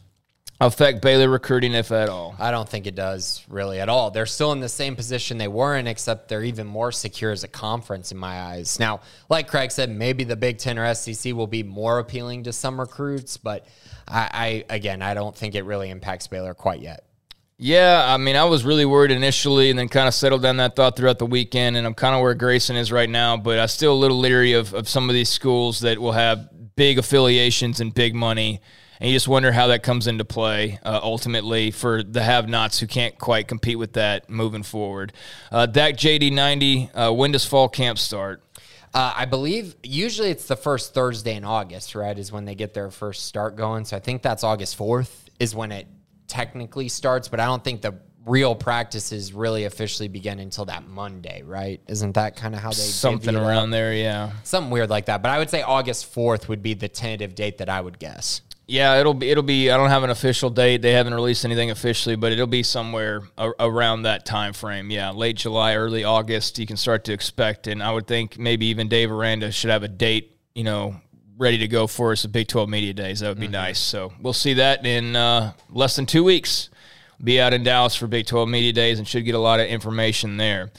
affect Baylor recruiting, if at all? I don't think it does really at all. They're still in the same position they were in, except they're even more secure as a conference in my eyes. Now, like Craig said, maybe the Big Ten or SEC will be more appealing to some recruits, but I, I again, I don't think it really impacts Baylor quite yet. Yeah, I mean, I was really worried initially, and then kind of settled down that thought throughout the weekend. And I'm kind of where Grayson is right now, but I'm still a little leery of, of some of these schools that will have big affiliations and big money. And you just wonder how that comes into play uh, ultimately for the have-nots who can't quite compete with that moving forward. Uh, Dak JD90, uh, when does fall camp start? Uh, I believe usually it's the first Thursday in August, right? Is when they get their first start going. So I think that's August 4th is when it technically starts, but I don't think the real practices really officially begin until that Monday, right? Isn't that kind of how they Something divvy it up? around there, yeah. Something weird like that. But I would say August 4th would be the tentative date that I would guess. Yeah, it'll be it'll be. I don't have an official date. They haven't released anything officially, but it'll be somewhere a, around that time frame. Yeah, late July, early August. You can start to expect, and I would think maybe even Dave Aranda should have a date. You know, ready to go for us at Big Twelve Media Days. That would be nice. So we'll see that in uh, less than two weeks. Be out in Dallas for Big Twelve Media Days, and should get a lot of information there.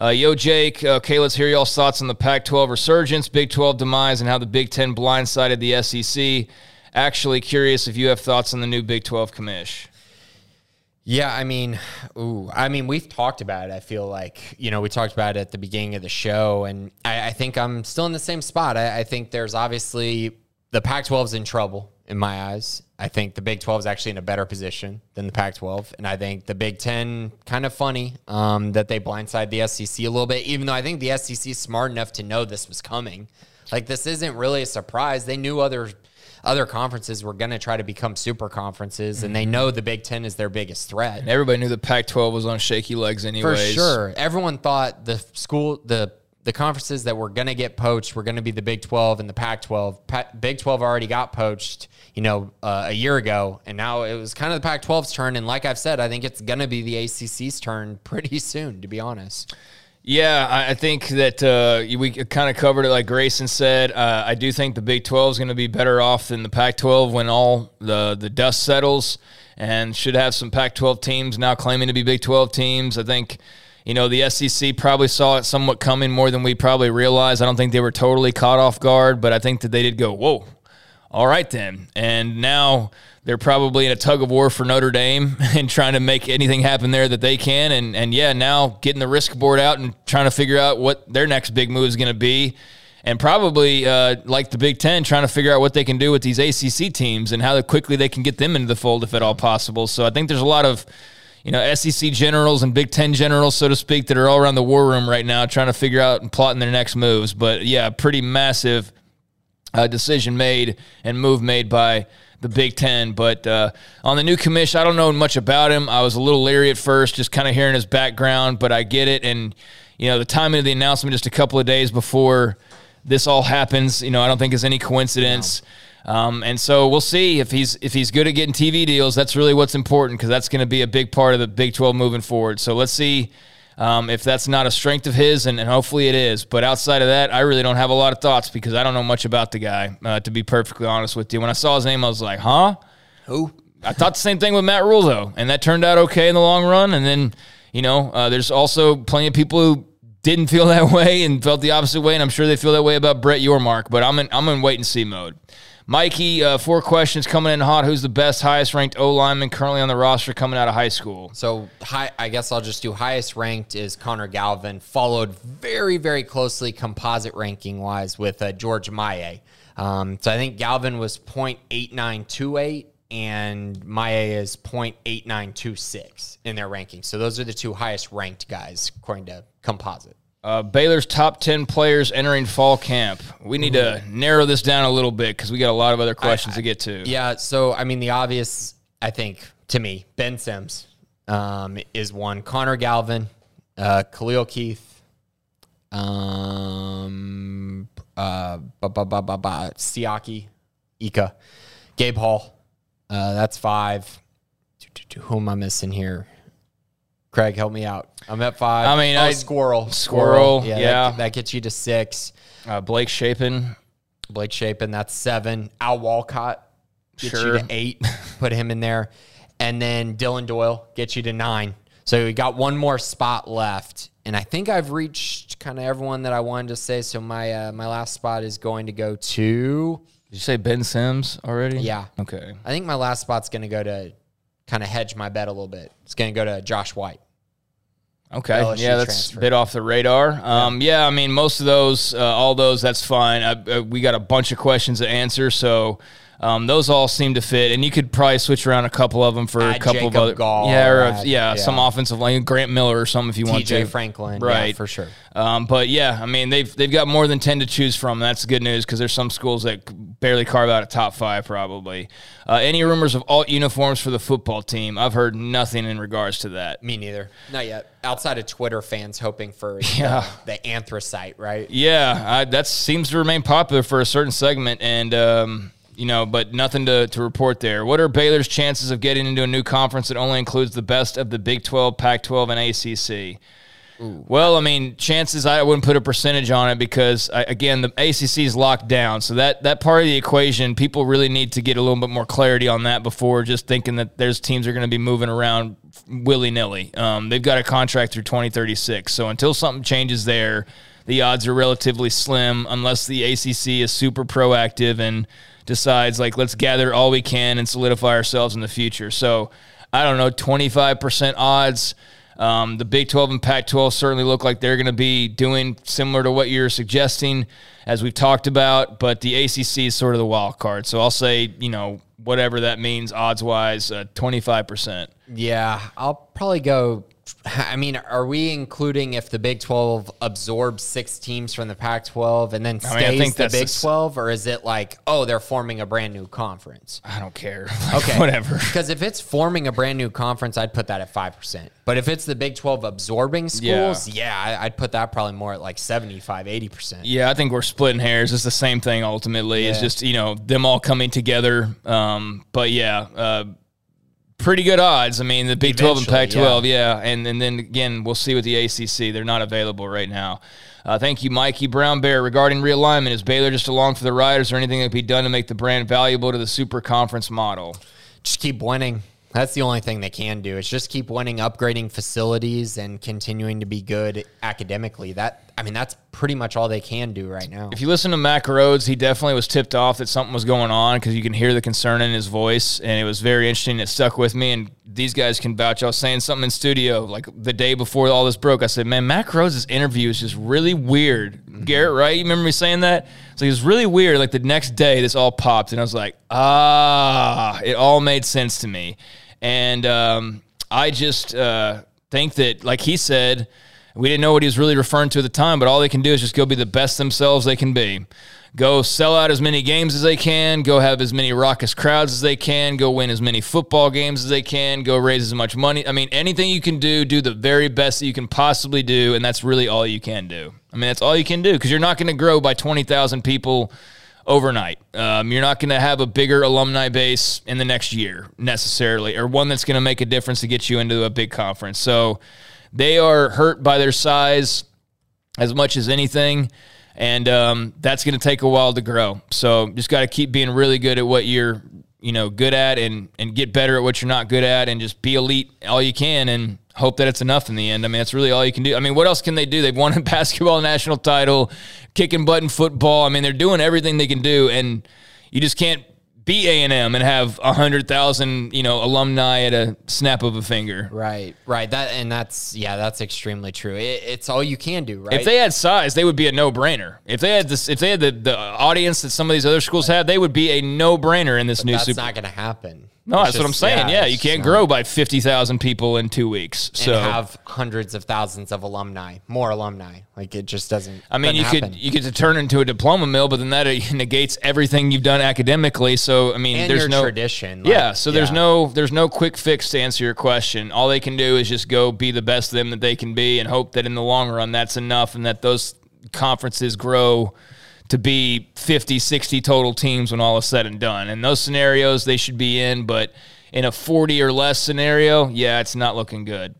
Uh, yo, Jake. Okay, let's hear y'all's thoughts on the Pac-12 resurgence, Big 12 demise, and how the Big Ten blindsided the SEC. Actually, curious if you have thoughts on the new Big 12 commish. Yeah, I mean, ooh, I mean, we've talked about it. I feel like you know we talked about it at the beginning of the show, and I, I think I'm still in the same spot. I, I think there's obviously the Pac-12 is in trouble in my eyes. I think the Big 12 is actually in a better position than the Pac-12, and I think the Big 10 kind of funny um, that they blindside the SEC a little bit. Even though I think the SEC is smart enough to know this was coming, like this isn't really a surprise. They knew other other conferences were going to try to become super conferences, and they know the Big Ten is their biggest threat. And everybody knew the Pac-12 was on shaky legs anyways. For sure. Everyone thought the school, the the conferences that were going to get poached were going to be the Big 12 and the Pac 12. Pa- Big 12 already got poached, you know, uh, a year ago. And now it was kind of the Pac 12's turn. And like I've said, I think it's going to be the ACC's turn pretty soon, to be honest. Yeah, I think that uh, we kind of covered it like Grayson said. Uh, I do think the Big 12 is going to be better off than the Pac 12 when all the, the dust settles and should have some Pac 12 teams now claiming to be Big 12 teams. I think, you know, the SEC probably saw it somewhat coming more than we probably realized. I don't think they were totally caught off guard, but I think that they did go, whoa, all right then. And now they're probably in a tug of war for Notre Dame and trying to make anything happen there that they can. And and yeah, now getting the risk board out and trying to figure out what their next big move is going to be. And probably uh, like the Big Ten, trying to figure out what they can do with these ACC teams and how quickly they can get them into the fold, if at all possible. So I think there's a lot of, you know, SEC generals and Big Ten generals, so to speak, that are all around the war room right now, trying to figure out and plotting their next moves. But yeah, pretty massive uh, decision made and move made by the Big Ten. But uh, on the new commission, I don't know much about him. I was a little leery at first, just kind of hearing his background, but I get it. And, you know, the timing of the announcement just a couple of days before this all happens, you know, I don't think is any coincidence. No. Um, and so we'll see if he's if he's good at getting TV deals. That's really what's important because that's going to be a big part of the Big 12 moving forward. So let's see um, if that's not a strength of his, and, and, hopefully it is. But outside of that, I really don't have a lot of thoughts because I don't know much about the guy, uh, to be perfectly honest with you. When I saw his name, I was like, huh? Who? I thought the same thing with Matt Rhule, though, and that turned out okay in the long run. And then, you know, uh, there's also plenty of people who didn't feel that way and felt the opposite way, and I'm sure they feel that way about Brett Yormark. But I'm in I'm in wait and see mode. Mikey, uh, four questions coming in hot. Who's the best, highest ranked O lineman currently on the roster coming out of high school? So, I guess I'll just do highest ranked is Connor Galvin, followed very, very closely composite ranking wise with uh, George Maye. Um, so I think Galvin was 0.8928 and Maye is 0.8926 in their ranking. So those are the two highest ranked guys according to composite. Uh, Baylor's top 10 players entering fall camp. We need to narrow this down a little bit because we got a lot of other questions I, I, to get to. Yeah. So, I mean, the obvious, I think, to me, Ben Sims um, is one. Connor Galvin, uh, Khalil Keith, um, uh, ba, ba, ba, ba, ba, Siaki, Ika, Gabe Hall. Uh, that's five. Who am I missing here? Craig, help me out. I'm at five. I mean, oh, I, squirrel, squirrel. Yeah, yeah. That, that, gets you to six. Uh, Blake Shapen, Blake Shapen. That's seven. Al Walcott gets sure. you to eight. Put him in there, and then Dillon Doyle gets you to nine. So we got one more spot left, and I think I've reached kind of everyone that I wanted to say. So my uh, my last spot is going to go to. Did you say Ben Sims already? Yeah. Okay. I think my last spot's going to go to kind of hedge my bet a little bit. It's going to go to Josh White. Okay, LSU yeah, that's transfer. a bit off the radar. Um, yeah. yeah. I mean, most of those, uh, all those, that's fine. I, uh, we got a bunch of questions to answer, so um, those all seem to fit, and you could probably switch around a couple of them for Add a couple Jacob of other, Gall, yeah, or yeah, yeah, some offensive line, Grant Miller or something if you want to. Franklin, right, yeah, for sure. Um, but yeah, I mean they've they've got more than ten to choose from. That's good news because there's some schools that barely carve out a top five probably. Uh, any rumors of alt uniforms for the football team? I've heard nothing in regards to that. Me neither, not yet. Outside of Twitter fans hoping for yeah. the, the anthracite, right? Yeah, I, that seems to remain popular for a certain segment, and. Um, you know, but nothing to, to report there. What are Baylor's chances of getting into a new conference that only includes the best of the Big 12, Pac 12, and ACC? Ooh. Well, I mean, chances I wouldn't put a percentage on it because I, again, the ACC is locked down, so that that part of the equation, people really need to get a little bit more clarity on that before just thinking that there's teams are going to be moving around willy nilly. Um, they've got a contract through 2036, so until something changes there, the odds are relatively slim unless the ACC is super proactive and decides like let's gather all we can and solidify ourselves in the future. So I don't know, 25% odds. Um, the Big 12 and Pac 12 certainly look like they're going to be doing similar to what you're suggesting, as we've talked about, but the ACC is sort of the wild card. So I'll say, you know, whatever that means odds wise, uh, 25%. Yeah, I'll probably go I mean, are we including if the Big 12 absorbs six teams from the Pac 12 and then stays I mean, I the Big 12? Or is it like, oh, they're forming a brand new conference? I don't care. Like, okay. Whatever. Because if it's forming a brand new conference, I'd put that at 5%. But if it's the Big 12 absorbing schools, yeah, yeah I'd put that probably more at like 75, 80%. Yeah, I think we're splitting hairs. It's the same thing ultimately. Yeah. It's just, you know, them all coming together. Um, but yeah, uh, pretty good odds. I mean, the Big 12 and Pac 12, yeah. And, and then again, we'll see with the ACC. They're not available right now. Uh, thank you, Mikey Brown Bear. Regarding realignment, is Baylor just along for the ride? Is there anything that could be done to make the brand valuable to the super conference model? just keep winning. That's the only thing they can do. Is just keep winning, upgrading facilities, and continuing to be good academically. That I mean, that's pretty much all they can do right now. If you listen to Mack Rhoades, he definitely was tipped off that something was going on because you can hear the concern in his voice, and it was very interesting. It stuck with me, and these guys can vouch. I was saying something in studio like the day before all this broke. I said, "Man, Mack Rhoades' interview is just really weird." Garrett, right? You remember me saying that? So it was really weird. Like the next day, this all popped, and I was like, "Ah!" It all made sense to me, and um, I just uh, think that, like he said. We didn't know what he was really referring to at the time, but all they can do is just go be the best themselves they can be. Go sell out as many games as they can, go have as many raucous crowds as they can, go win as many football games as they can, go raise as much money. I mean, anything you can do, do the very best that you can possibly do, and that's really all you can do. I mean, that's all you can do because you're not going to grow by 20,000 people overnight. Um, you're not going to have a bigger alumni base in the next year necessarily, or one that's going to make a difference to get you into a big conference. So, they are hurt by their size as much as anything, and um, that's going to take a while to grow. So just got to keep being really good at what you're, you know, good at, and and get better at what you're not good at, and just be elite all you can, and hope that it's enough in the end. I mean, that's really all you can do. I mean, what else can they do? They've won a basketball national title, kicking butt in football. I mean, they're doing everything they can do, and you just can't be A and M and have a hundred thousand, you know, alumni at a snap of a finger. Right, right. That and that's yeah, that's extremely true. It, it's all you can do, right? If they had size, they would be a no-brainer. If they had this, if they had the, the audience that some of these other schools have, they would be a no-brainer in this new that's Super. not going to happen. No, It's that's what I'm saying. Yeah, you can't grow by fifty thousand people in two weeks. So have hundreds of thousands of alumni, more alumni. Like it just doesn't. I mean, you doesn't could happen. you could turn into a diploma mill, but then that uh, negates everything you've done academically. So I mean, and there's no tradition. like, yeah, so there's yeah. no there's no quick fix to answer your question. All they can do is just go be the best of them that they can be and hope that in the long run that's enough and that those conferences grow to be 50, 60 total teams when all is said and done. And those scenarios they should be in, but in a 40 or less scenario, yeah, it's not looking good.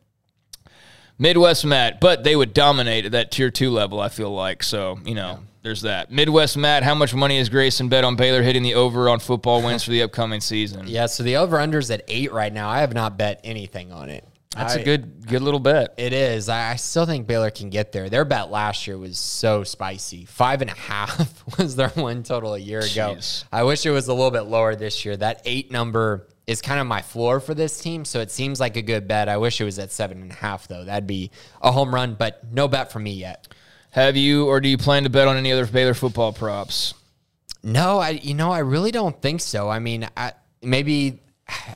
Midwest Matt, but they would dominate at that tier two level, I feel like. So, you know, there's that. Midwest Matt, how much money is Grayson bet on Baylor hitting the over on football wins for the upcoming season? Yeah, so the over unders at eight right now. I have not bet anything on it. That's I- a good good little bet. It is. I still think Baylor can get there. Their bet last year was so spicy. Five and a half was their win total a year ago. Jeez. I wish it was a little bit lower this year. That eight number is kind of my floor for this team, so it seems like a good bet. I wish it was at seven and a half though. That'd be a home run, but no bet for me yet. Have you or do you plan to bet on any other Baylor football props? No, I you know I really don't think so. I mean, I, maybe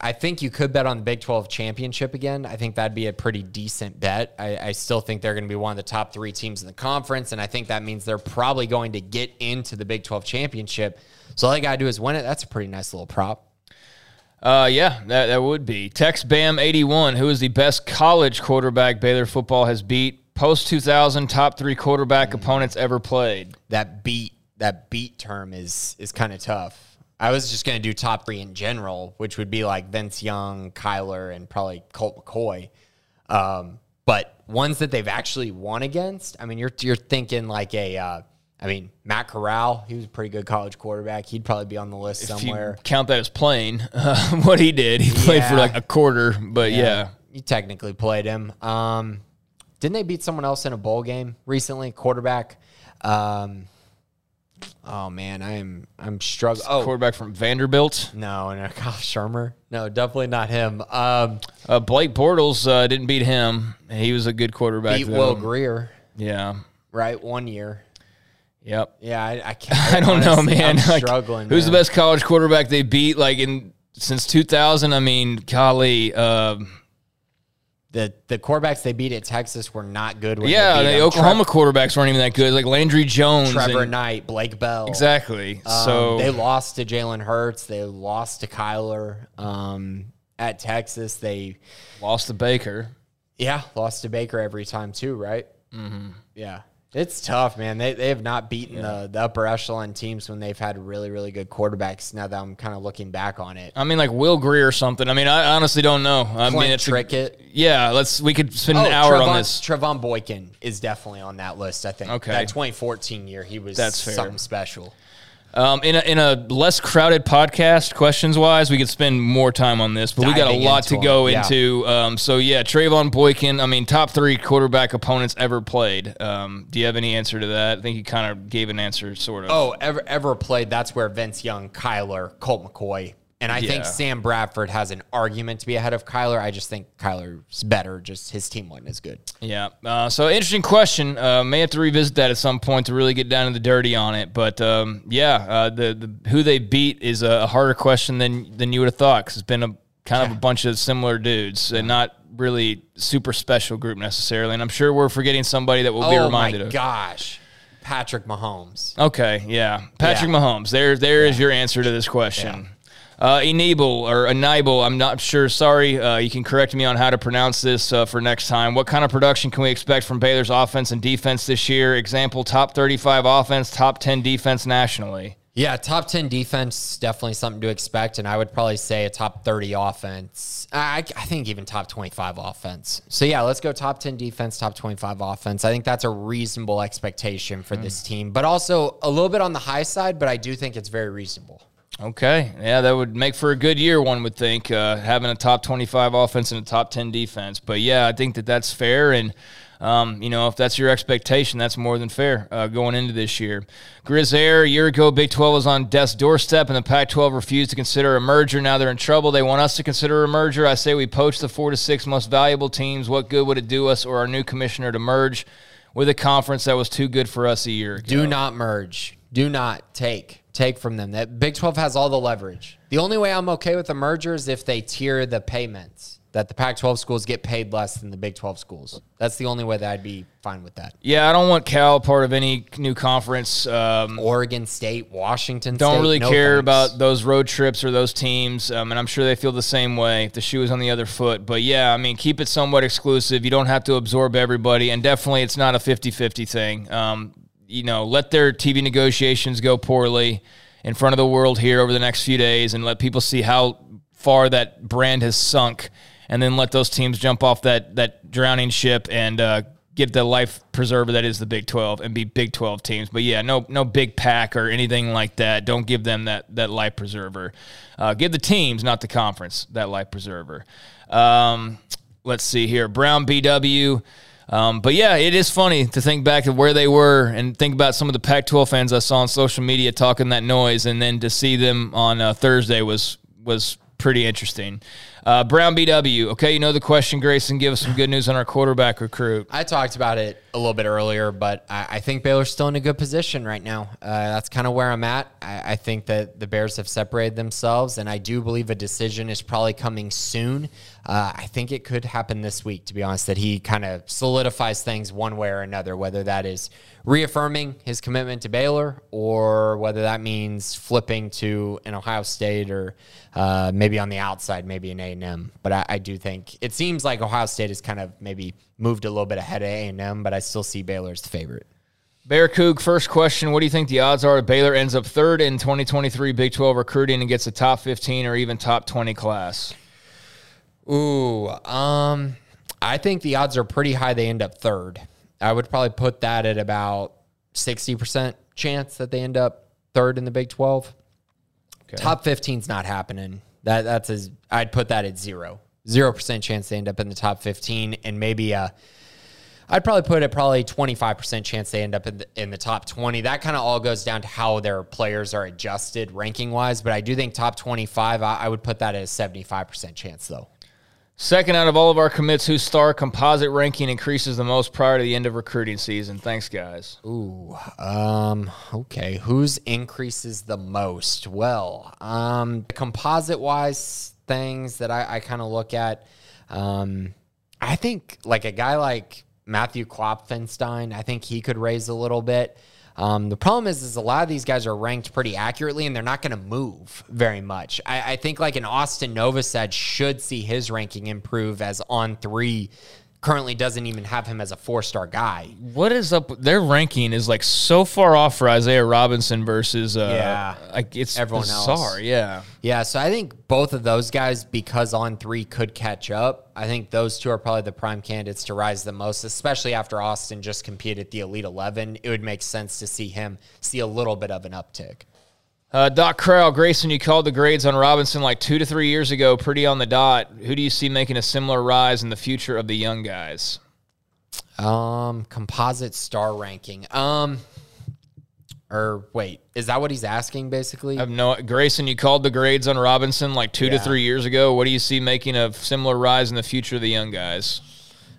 I think you could bet on the Big Twelve championship again. I think that'd be a pretty decent bet. I, I still think they're going to be one of the top three teams in the conference, and I think that means they're probably going to get into the Big Twelve championship. So all they got to do is win it. That's a pretty nice little prop. Uh, yeah, that, that would be. Tex Bam 81, who is the best college quarterback Baylor football has beat? Post 2000, top three quarterback opponents ever played. That beat that beat term is is kind of tough. I was just going to do top three in general, which would be like Vince Young, Kyler, and probably Colt McCoy. Um, but ones that they've actually won against, I mean, you're you're thinking like a, uh, I mean, Matt Corral, he was a pretty good college quarterback. He'd probably be on the list If somewhere. you count that as playing, uh, what he did, he played for like a quarter, but yeah. you technically played him. Um, didn't they beat someone else in a bowl game recently? Quarterback. Um, oh man, I am I'm struggling. Oh Quarterback from Vanderbilt. no, and no, Kyle Shurmur. No, definitely not him. Um, Uh, Blake Bortles uh, didn't beat him. He was a good quarterback. beat though. Will Grier, Yeah. right? One year. Yep. Yeah, I, I can't. I don't know, man. I'm Like, struggling. Who's the best college quarterback they beat? Like in since 2000. I mean, golly. Um, The the quarterbacks they beat at Texas were not good. Yeah, the them. Oklahoma quarterbacks weren't even that good. Like Landry Jones. Tre- Trevor and- Knight, Blake Bell. Exactly. Um, so they lost to Jalen Hurts. They lost to Kyler. Um, at Texas, they lost to Baker. yeah lost to Baker every time too, right? Mm-hmm. Yeah, It's tough, man. They, they have not beaten yeah. the, the upper echelon teams when they've had really, really good quarterbacks. Now that I'm kind of looking back on it. I mean, like Will Grier or something. I mean, I honestly don't know. I Clint mean, it's Trickett. A, yeah, let's. We could spend oh, an hour Trevone, on this. Trevone Boykin is definitely on that list. I think. Okay. That 2014 year, he was That's fair. something special. Um, in, a, in a less crowded podcast, questions wise, we could spend more time on this, but we got a lot to go yeah. into. Um, so, yeah, Trevone Boykin, I mean, top three quarterback opponents ever played. Um, do you have any answer to that? I think you kind of gave an answer, sort of. Oh, ever, ever played? That's where Vince Young, Kyler, Colt McCoy, and I yeah. think Sam Bradford has an argument to be ahead of Kyler. I just think Kyler's better. Just his team wasn't as good. Yeah. Uh, so interesting question. Uh, may have to revisit that at some point to really get down to the dirty on it. But um, yeah, uh, the, the who they beat is a harder question than than you would have thought because it's been a kind of a bunch of similar dudes and not really super special group necessarily. And I'm sure we're forgetting somebody that will oh be reminded of. Oh my gosh. Patrick Mahomes. Okay, yeah, Patrick yeah. Mahomes. There, there yeah. is your answer to this question. Uh, Enable or Enable, I'm not sure. Sorry, uh, you can correct me on how to pronounce this uh, for next time. What kind of production can we expect from Baylor's offense and defense this year? Example: top 35 offense, top 10 defense nationally. Yeah, top 10 defense, definitely something to expect. And I would probably say a top 30 offense. I, I, think even top 25 offense. So, yeah, let's go top 10 defense, top 25 offense. I think that's a reasonable expectation for mm. this team, but also a little bit on the high side, but I do think it's very reasonable. Okay. Yeah, that would make for a good year, one would think, uh, having a top 25 offense and a top 10 defense. But yeah, I think that that's fair. And, um, you know, if that's your expectation, that's more than fair uh, going into this year. Grizz Air, a year ago, Big 12 was on death's doorstep, and the Pac 12 refused to consider a merger. Now they're in trouble. They want us to consider a merger. I say we poach the four to six most valuable teams. What good would it do us or our new commissioner to merge with a conference that was too good for us a year ago? Do not merge. Do not take take from them. That Big 12 has all the leverage. The only way I'm okay with a merger is if they tier the payments. That the Pac 12 schools get paid less than the Big 12 schools. That's the only way that I'd be fine with that. Yeah, I don't want Cal part of any new conference. Um, Oregon State, Washington don't State, really no care thanks. about those road trips or those teams. Um, and I'm sure they feel the same way if the shoe is on the other foot. But yeah, I mean, keep it somewhat exclusive. You don't have to absorb everybody. And definitely, it's not a 50 50 thing. Um, you know, let their TV negotiations go poorly in front of the world here over the next few days and let people see how far that brand has sunk and then let those teams jump off that that drowning ship and uh, get the life preserver that is the Big 12 and be Big 12 teams. But yeah, no no big pack or anything like that. Don't give them that that life preserver. Uh, give the teams, not the conference, that life preserver. Um, let's see here. Brown BW. Um, but yeah, it is funny to think back to where they were and think about some of the Pac-12 fans I saw on social media talking that noise, and then to see them on uh, Thursday was was pretty interesting. Uh, Brown BW. Okay, you know the question, Grayson. Give us some good news on our quarterback recruit. I talked about it a little bit earlier, but I, I think Baylor's still in a good position right now. Uh, that's kind of where I'm at. I, I, think that the Bears have separated themselves, and I do believe a decision is probably coming soon. Uh, I think it could happen this week, to be honest, that he kind of solidifies things one way or another, whether that is reaffirming his commitment to Baylor or whether that means flipping to an Ohio State or uh, maybe on the outside, maybe an A&M. But I, I, do think it seems like Ohio State has kind of maybe moved a little bit ahead of A&M, but I still see Baylor as the favorite. Bear Coog, first question. What do you think the odds are Baylor ends up third in 2023 Big 12 recruiting and gets a top 15 or even top 20 class? Ooh, um, I think the odds are pretty high they end up third. I would probably put that at about 60% chance that they end up third in the Big 12. Okay. Top 15 is not happening. That that's as I'd put that at zero. Zero percent chance they end up in the top 15, and maybe uh, I'd probably put it probably 25% chance they end up in the, in the top 20. That kind of all goes down to how their players are adjusted ranking wise, but I do think top 25, I, I would put that at a 75% chance though. Second out of all of our commits, whose star composite ranking increases the most prior to the end of recruiting season? Thanks, guys. Ooh, um, okay. Whose increases the most? Well, um, composite wise things that I, I kind of look at, um, I think like a guy like Matthew Klopfenstein, I think he could raise a little bit. Um, the problem is, is a lot of these guys are ranked pretty accurately, and they're not going to move very much. I, I, think like an Austin Novosad should see his ranking improve as on three currently doesn't even have him as a four star guy. What is up? Their ranking is like so far off for Isaiah Robinson versus uh, Yeah. like it's Everyone bizarre. else. Yeah, Yeah, so I think both of those guys, because on three could catch up, I think those two are probably the prime candidates to rise the most, especially after Austin just competed at the Elite 11. It would make sense to see him see a little bit of an uptick. Uh, Doc Crowell, Grayson, you called the grades on Robinson like two to three years ago, pretty on the dot. Who do you see making a similar rise in the future of the young guys? Um, composite star ranking. Um, or wait, is that what he's asking basically? I have no Grayson, you called the grades on Robinson like two to three years ago. What do you see making a similar rise in the future of the young guys?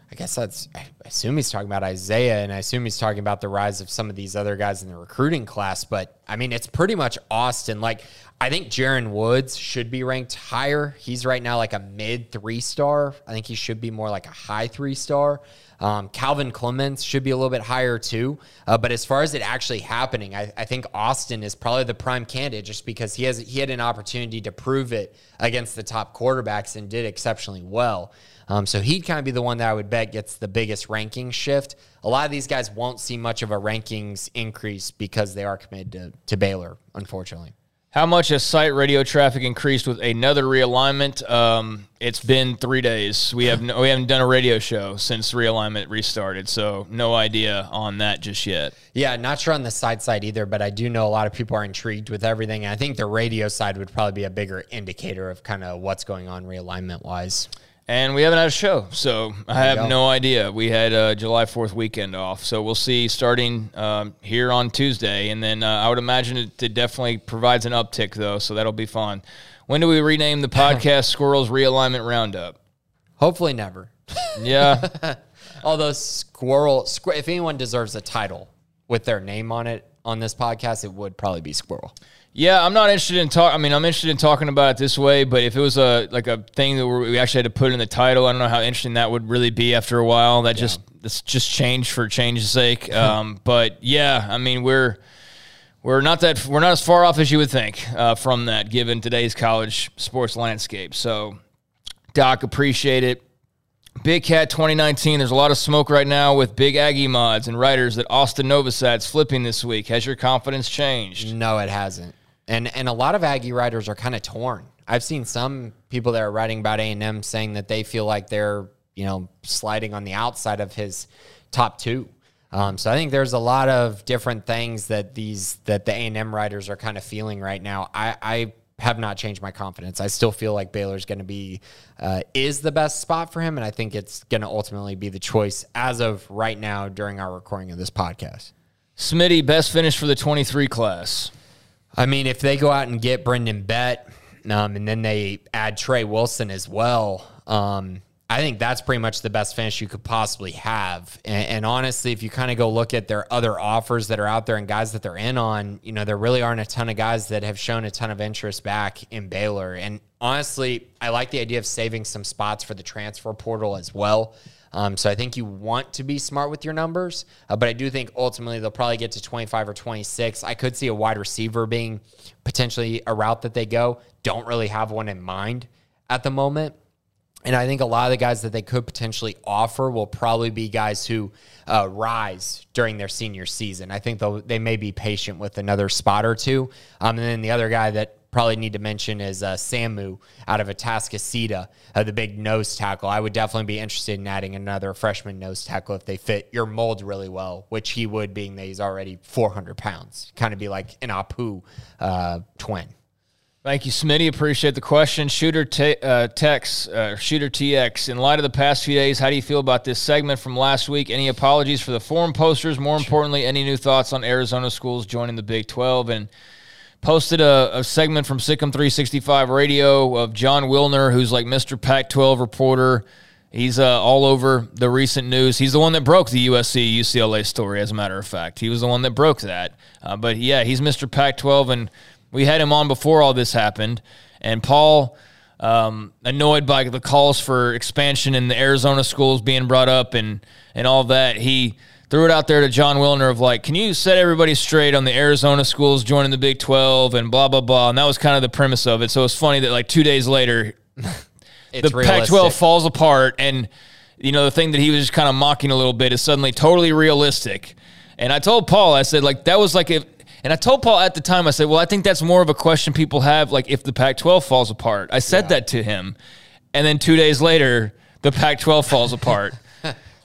I guess that's. I assume he's talking about Isaiah, and I assume he's talking about the rise of some of these other guys in the recruiting class. But I mean, it's pretty much Austin. Like, I think Jaron Woods should be ranked higher. He's right now like a mid three star. I think he should be more like a high three star. Um, Calvin Clements should be a little bit higher too. Uh, but as far as it actually happening, I, I think Austin is probably the prime candidate just because he has he had an opportunity to prove it against the top quarterbacks and did exceptionally well. Um, so he'd kind of be the one that I would bet gets the biggest ranking shift. A lot of these guys won't see much of a rankings increase because they are committed to, to Baylor, unfortunately. How much has site radio traffic increased with another realignment? Um, it's been three days. We have no, we haven't done a radio show since realignment restarted, so no idea on that just yet. Yeah, not sure on the side side either, but I do know a lot of people are intrigued with everything. And I think the radio side would probably be a bigger indicator of kind of what's going on realignment wise. And we haven't had a show, so I have no idea. We had uh, July 4th weekend off, so we'll see starting um, here on Tuesday. And then uh, I would imagine it, it definitely provides an uptick, though, so that'll be fun. When do we rename the podcast Squirrels Realignment Roundup? Hopefully never. Yeah, Although Squirrel, Squir- if anyone deserves a title with their name on it on this podcast, it would probably be Squirrel. Yeah. I'm not interested in talk. I mean, I'm interested in talking about it this way, but if it was a like a thing that we actually had to put in the title, I don't know how interesting that would really be after a while. That just that's just change for change's sake. Um, but yeah, I mean, we're we're not that we're not as far off as you would think uh, from that, given today's college sports landscape. So, Doc, appreciate it. Big Cat 2019. There's a lot of smoke right now with big Aggie mods and writers that Austin Novosad's flipping this week. Has your confidence changed? No, it hasn't. And and a lot of Aggie writers are kind of torn. I've seen some people that are writing about A and M saying that they feel like they're you know sliding on the outside of his top two. Um, so I think there's a lot of different things that these that the A and M writers are kind of feeling right now. I, I have not changed my confidence. I still feel like Baylor's going to be uh, is the best spot for him, and I think it's going to ultimately be the choice as of right now during our recording of this podcast. Smitty, best finish for the 23 class. I mean, if they go out and get Brendan Bett, um, and then they add Trey Wilson as well, um, I think that's pretty much the best finish you could possibly have. And, and honestly, if you kind of go look at their other offers that are out there and guys that they're in on, you know, there really aren't a ton of guys that have shown a ton of interest back in Baylor. And honestly, I like the idea of saving some spots for the transfer portal as well. Um, so I think you want to be smart with your numbers, uh, but I do think ultimately they'll probably get to 25 or 26. I could see a wide receiver being potentially a route that they go. Don't really have one in mind at the moment. And I think a lot of the guys that they could potentially offer will probably be guys who uh, rise during their senior season. I think they'll, they may be patient with another spot or two. Um, and then the other guy that probably need to mention is uh, Samu out of Atascocita, uh, the big nose tackle. I would definitely be interested in adding another freshman nose tackle if they fit your mold really well, which he would, being that he's already 400 pounds. Kind of be like an Apu uh, twin. Thank you, Smitty. Appreciate the question. Shooter te- uh, Tex, uh, Shooter TX. In light of the past few days, how do you feel about this segment from last week? Any apologies for the forum posters? More importantly, any new thoughts on Arizona schools joining the Big 12? And posted a, a segment from SicEm 365 Radio of Jon Wilner, who's like Mr. Pac 12 reporter. He's uh, all over the recent news. He's the one that broke the USC UCLA story, as a matter of fact. He was the one that broke that. Uh, but yeah, he's Mr. Pac 12, and we had him on before all this happened. And Paul, um, annoyed by the calls for expansion in the Arizona schools being brought up and, and all that, he threw it out there to Jon Wilner of like, can you set everybody straight on the Arizona schools joining the Big 12 and blah, blah, blah. And that was kind of the premise of it. So it's funny that like two days later, It's the Pac 12 falls apart and you know, the thing that he was just kind of mocking a little bit is suddenly totally realistic. And I told Paul, I said, like, that was like if, and I told Paul at the time, I said, well, I think that's more of a question people have, like, if the Pac 12 falls apart. I said yeah. that to him. And then two days later, the Pac 12 falls apart.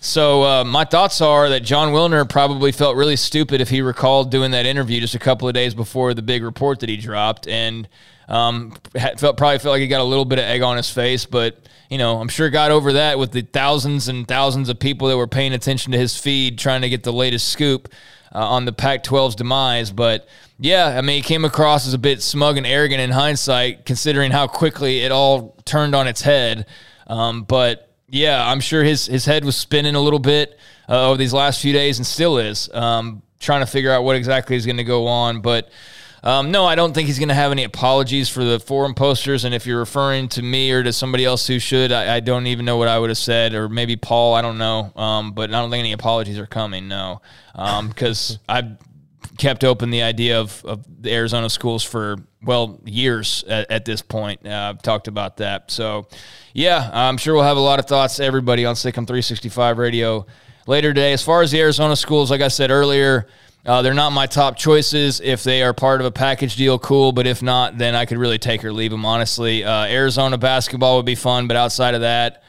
So uh, my thoughts are that Jon Wilner probably felt really stupid if he recalled doing that interview just a couple of days before the big report that he dropped, and um, felt probably felt like he got a little bit of egg on his face. But you know, I'm sure got over that with the thousands and thousands of people that were paying attention to his feed, trying to get the latest scoop uh, on the Pac-12's demise. But yeah, I mean, he came across as a bit smug and arrogant in hindsight, considering how quickly it all turned on its head. Um, but yeah, I'm sure his his head was spinning a little bit uh, over these last few days and still is um, trying to figure out what exactly is going to go on. But um, no, I don't think he's going to have any apologies for the forum posters. And if you're referring to me or to somebody else who should, I, I don't even know what I would have said, or maybe Paul. I don't know. Um, but I don't think any apologies are coming. No, because um, I've kept open the idea of, of the Arizona schools for well years at, at this point. Uh, I've talked about that. So yeah, I'm sure we'll have a lot of thoughts. Everybody on SicEm 365 Radio later today. As far as the Arizona schools, like I said earlier. Uh, they're not my top choices. If they are part of a package deal, cool. But if not, then I could really take or leave them, honestly. Uh, Arizona basketball would be fun, but outside of that,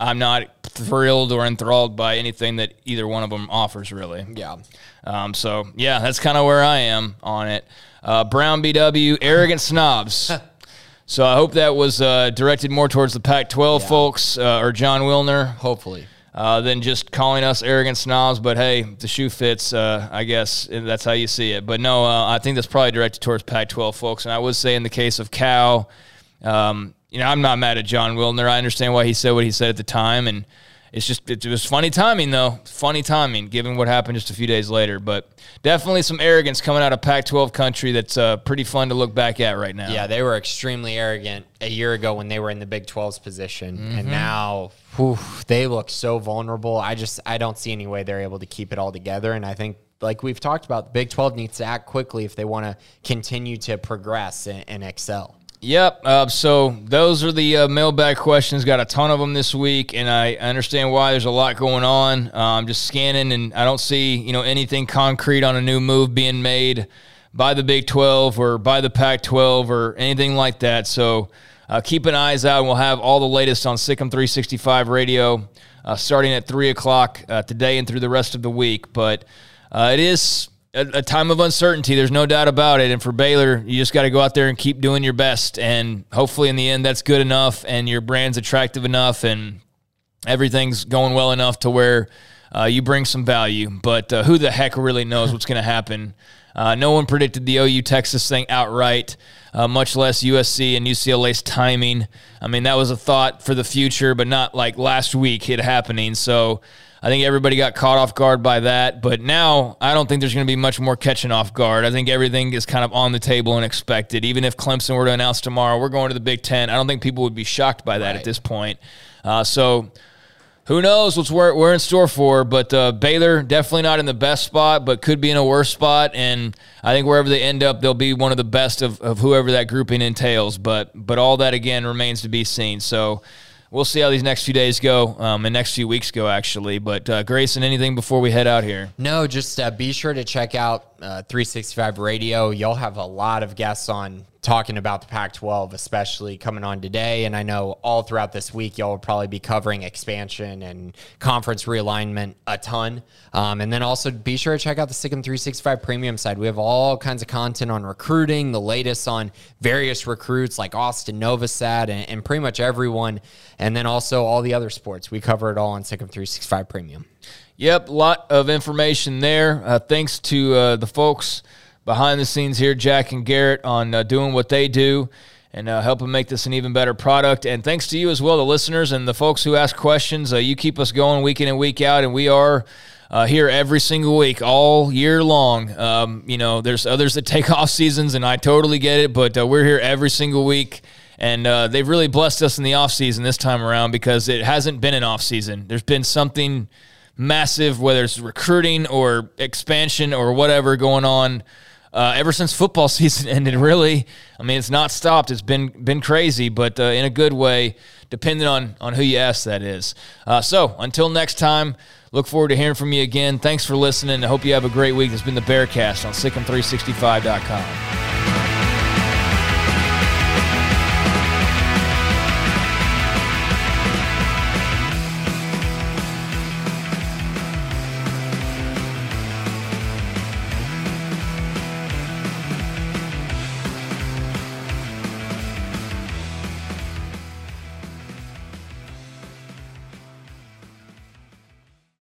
I'm not thrilled or enthralled by anything that either one of them offers, really. Yeah. Um, so, yeah, that's kind of where I am on it. Uh, Brown BW, arrogant snobs. so I hope that was uh, directed more towards the Pac 12 yeah. folks uh, or Jon Wilner. Hopefully. Uh, than just calling us arrogant snobs, but hey, the shoe fits. Uh, I guess that's how you see it. But no, uh, I think that's probably directed towards Pac-12 folks. And I would say in the case of Cal, um, you know, I'm not mad at Jon Wilner. I understand why he said what he said at the time, and it's just it was funny timing though. Funny timing, given what happened just a few days later. But definitely some arrogance coming out of Pac-12 country that's uh, pretty fun to look back at right now. Yeah, they were extremely arrogant a year ago when they were in the Big 12's position, mm-hmm. and now whew, they look so vulnerable. I just I don't see any way they're able to keep it all together, and I think. Like we've talked about, the Big 12 needs to act quickly if they want to continue to progress and, and excel. Yep. Uh, so those are the uh, mailbag questions. Got a ton of them this week, and I understand why there's a lot going on. Uh, I'm just scanning, and I don't see you know anything concrete on a new move being made by the Big 12 or by the Pac-12 or anything like that. So uh, keep an eyes out, and we'll have all the latest on SicEm 365 Radio uh, starting at three o'clock uh, today and through the rest of the week. But it is a, a, time of uncertainty. There's no doubt about it. And for Baylor, you just got to go out there and keep doing your best. And hopefully, in the end, that's good enough, and your brand's attractive enough, and everything's going well enough to where uh, you bring some value. But uh, who the heck really knows what's going to happen? Uh, no one predicted the OU Texas thing outright, uh, much less USC and UCLA's timing. I mean, that was a thought for the future, but not like last week it happening. So I think everybody got caught off guard by that. But now I don't think there's going to be much more catching off guard. I think everything is kind of on the table and expected. Even if Clemson were to announce tomorrow, we're going to the Big Ten, I don't think people would be shocked by that right. at this point. Uh, so who knows what's we're, we're in store for. But uh, Baylor definitely not in the best spot, but could be in a worse spot. And I think wherever they end up, they'll be one of the best of, of whoever that grouping entails. But but all that again remains to be seen. So we'll see how these next few days go um, and next few weeks go actually but uh, grayson anything before we head out here no just uh, be sure to check out uh, 365 radio you'll have a lot of guests on talking about the Pac 12, especially coming on today. And I know all throughout this week, y'all will probably be covering expansion and conference realignment a ton. Um, and then also be sure to check out the SicEm 365 premium side. We have all kinds of content on recruiting, the latest on various recruits like Austin Novosad and, and pretty much everyone. And then also all the other sports. We cover it all on SicEm 365 premium. Yep, a lot of information there. Uh, thanks to uh, the folks behind the scenes here, Jack and Garrett, on uh, doing what they do and uh, helping make this an even better product. And thanks to you as well, the listeners and the folks who ask questions. Uh, you keep us going week in and week out, and we are. Uh, here every single week, all year long. Um, you know, there's others that take off seasons, and I totally get it, but we're here every single week. And they've really blessed us in the off season this time around because it hasn't been an off season. There's been something massive, whether it's recruiting or expansion or whatever going on uh, ever since football season ended. Really, I mean, it's not stopped. It's been been crazy, but uh, in a good way, depending on on who you ask. That is. Uh, so until next time, look forward to hearing from you again. Thanks for listening. I hope you have a great week. It's been the Bearcast on SicEm365.com.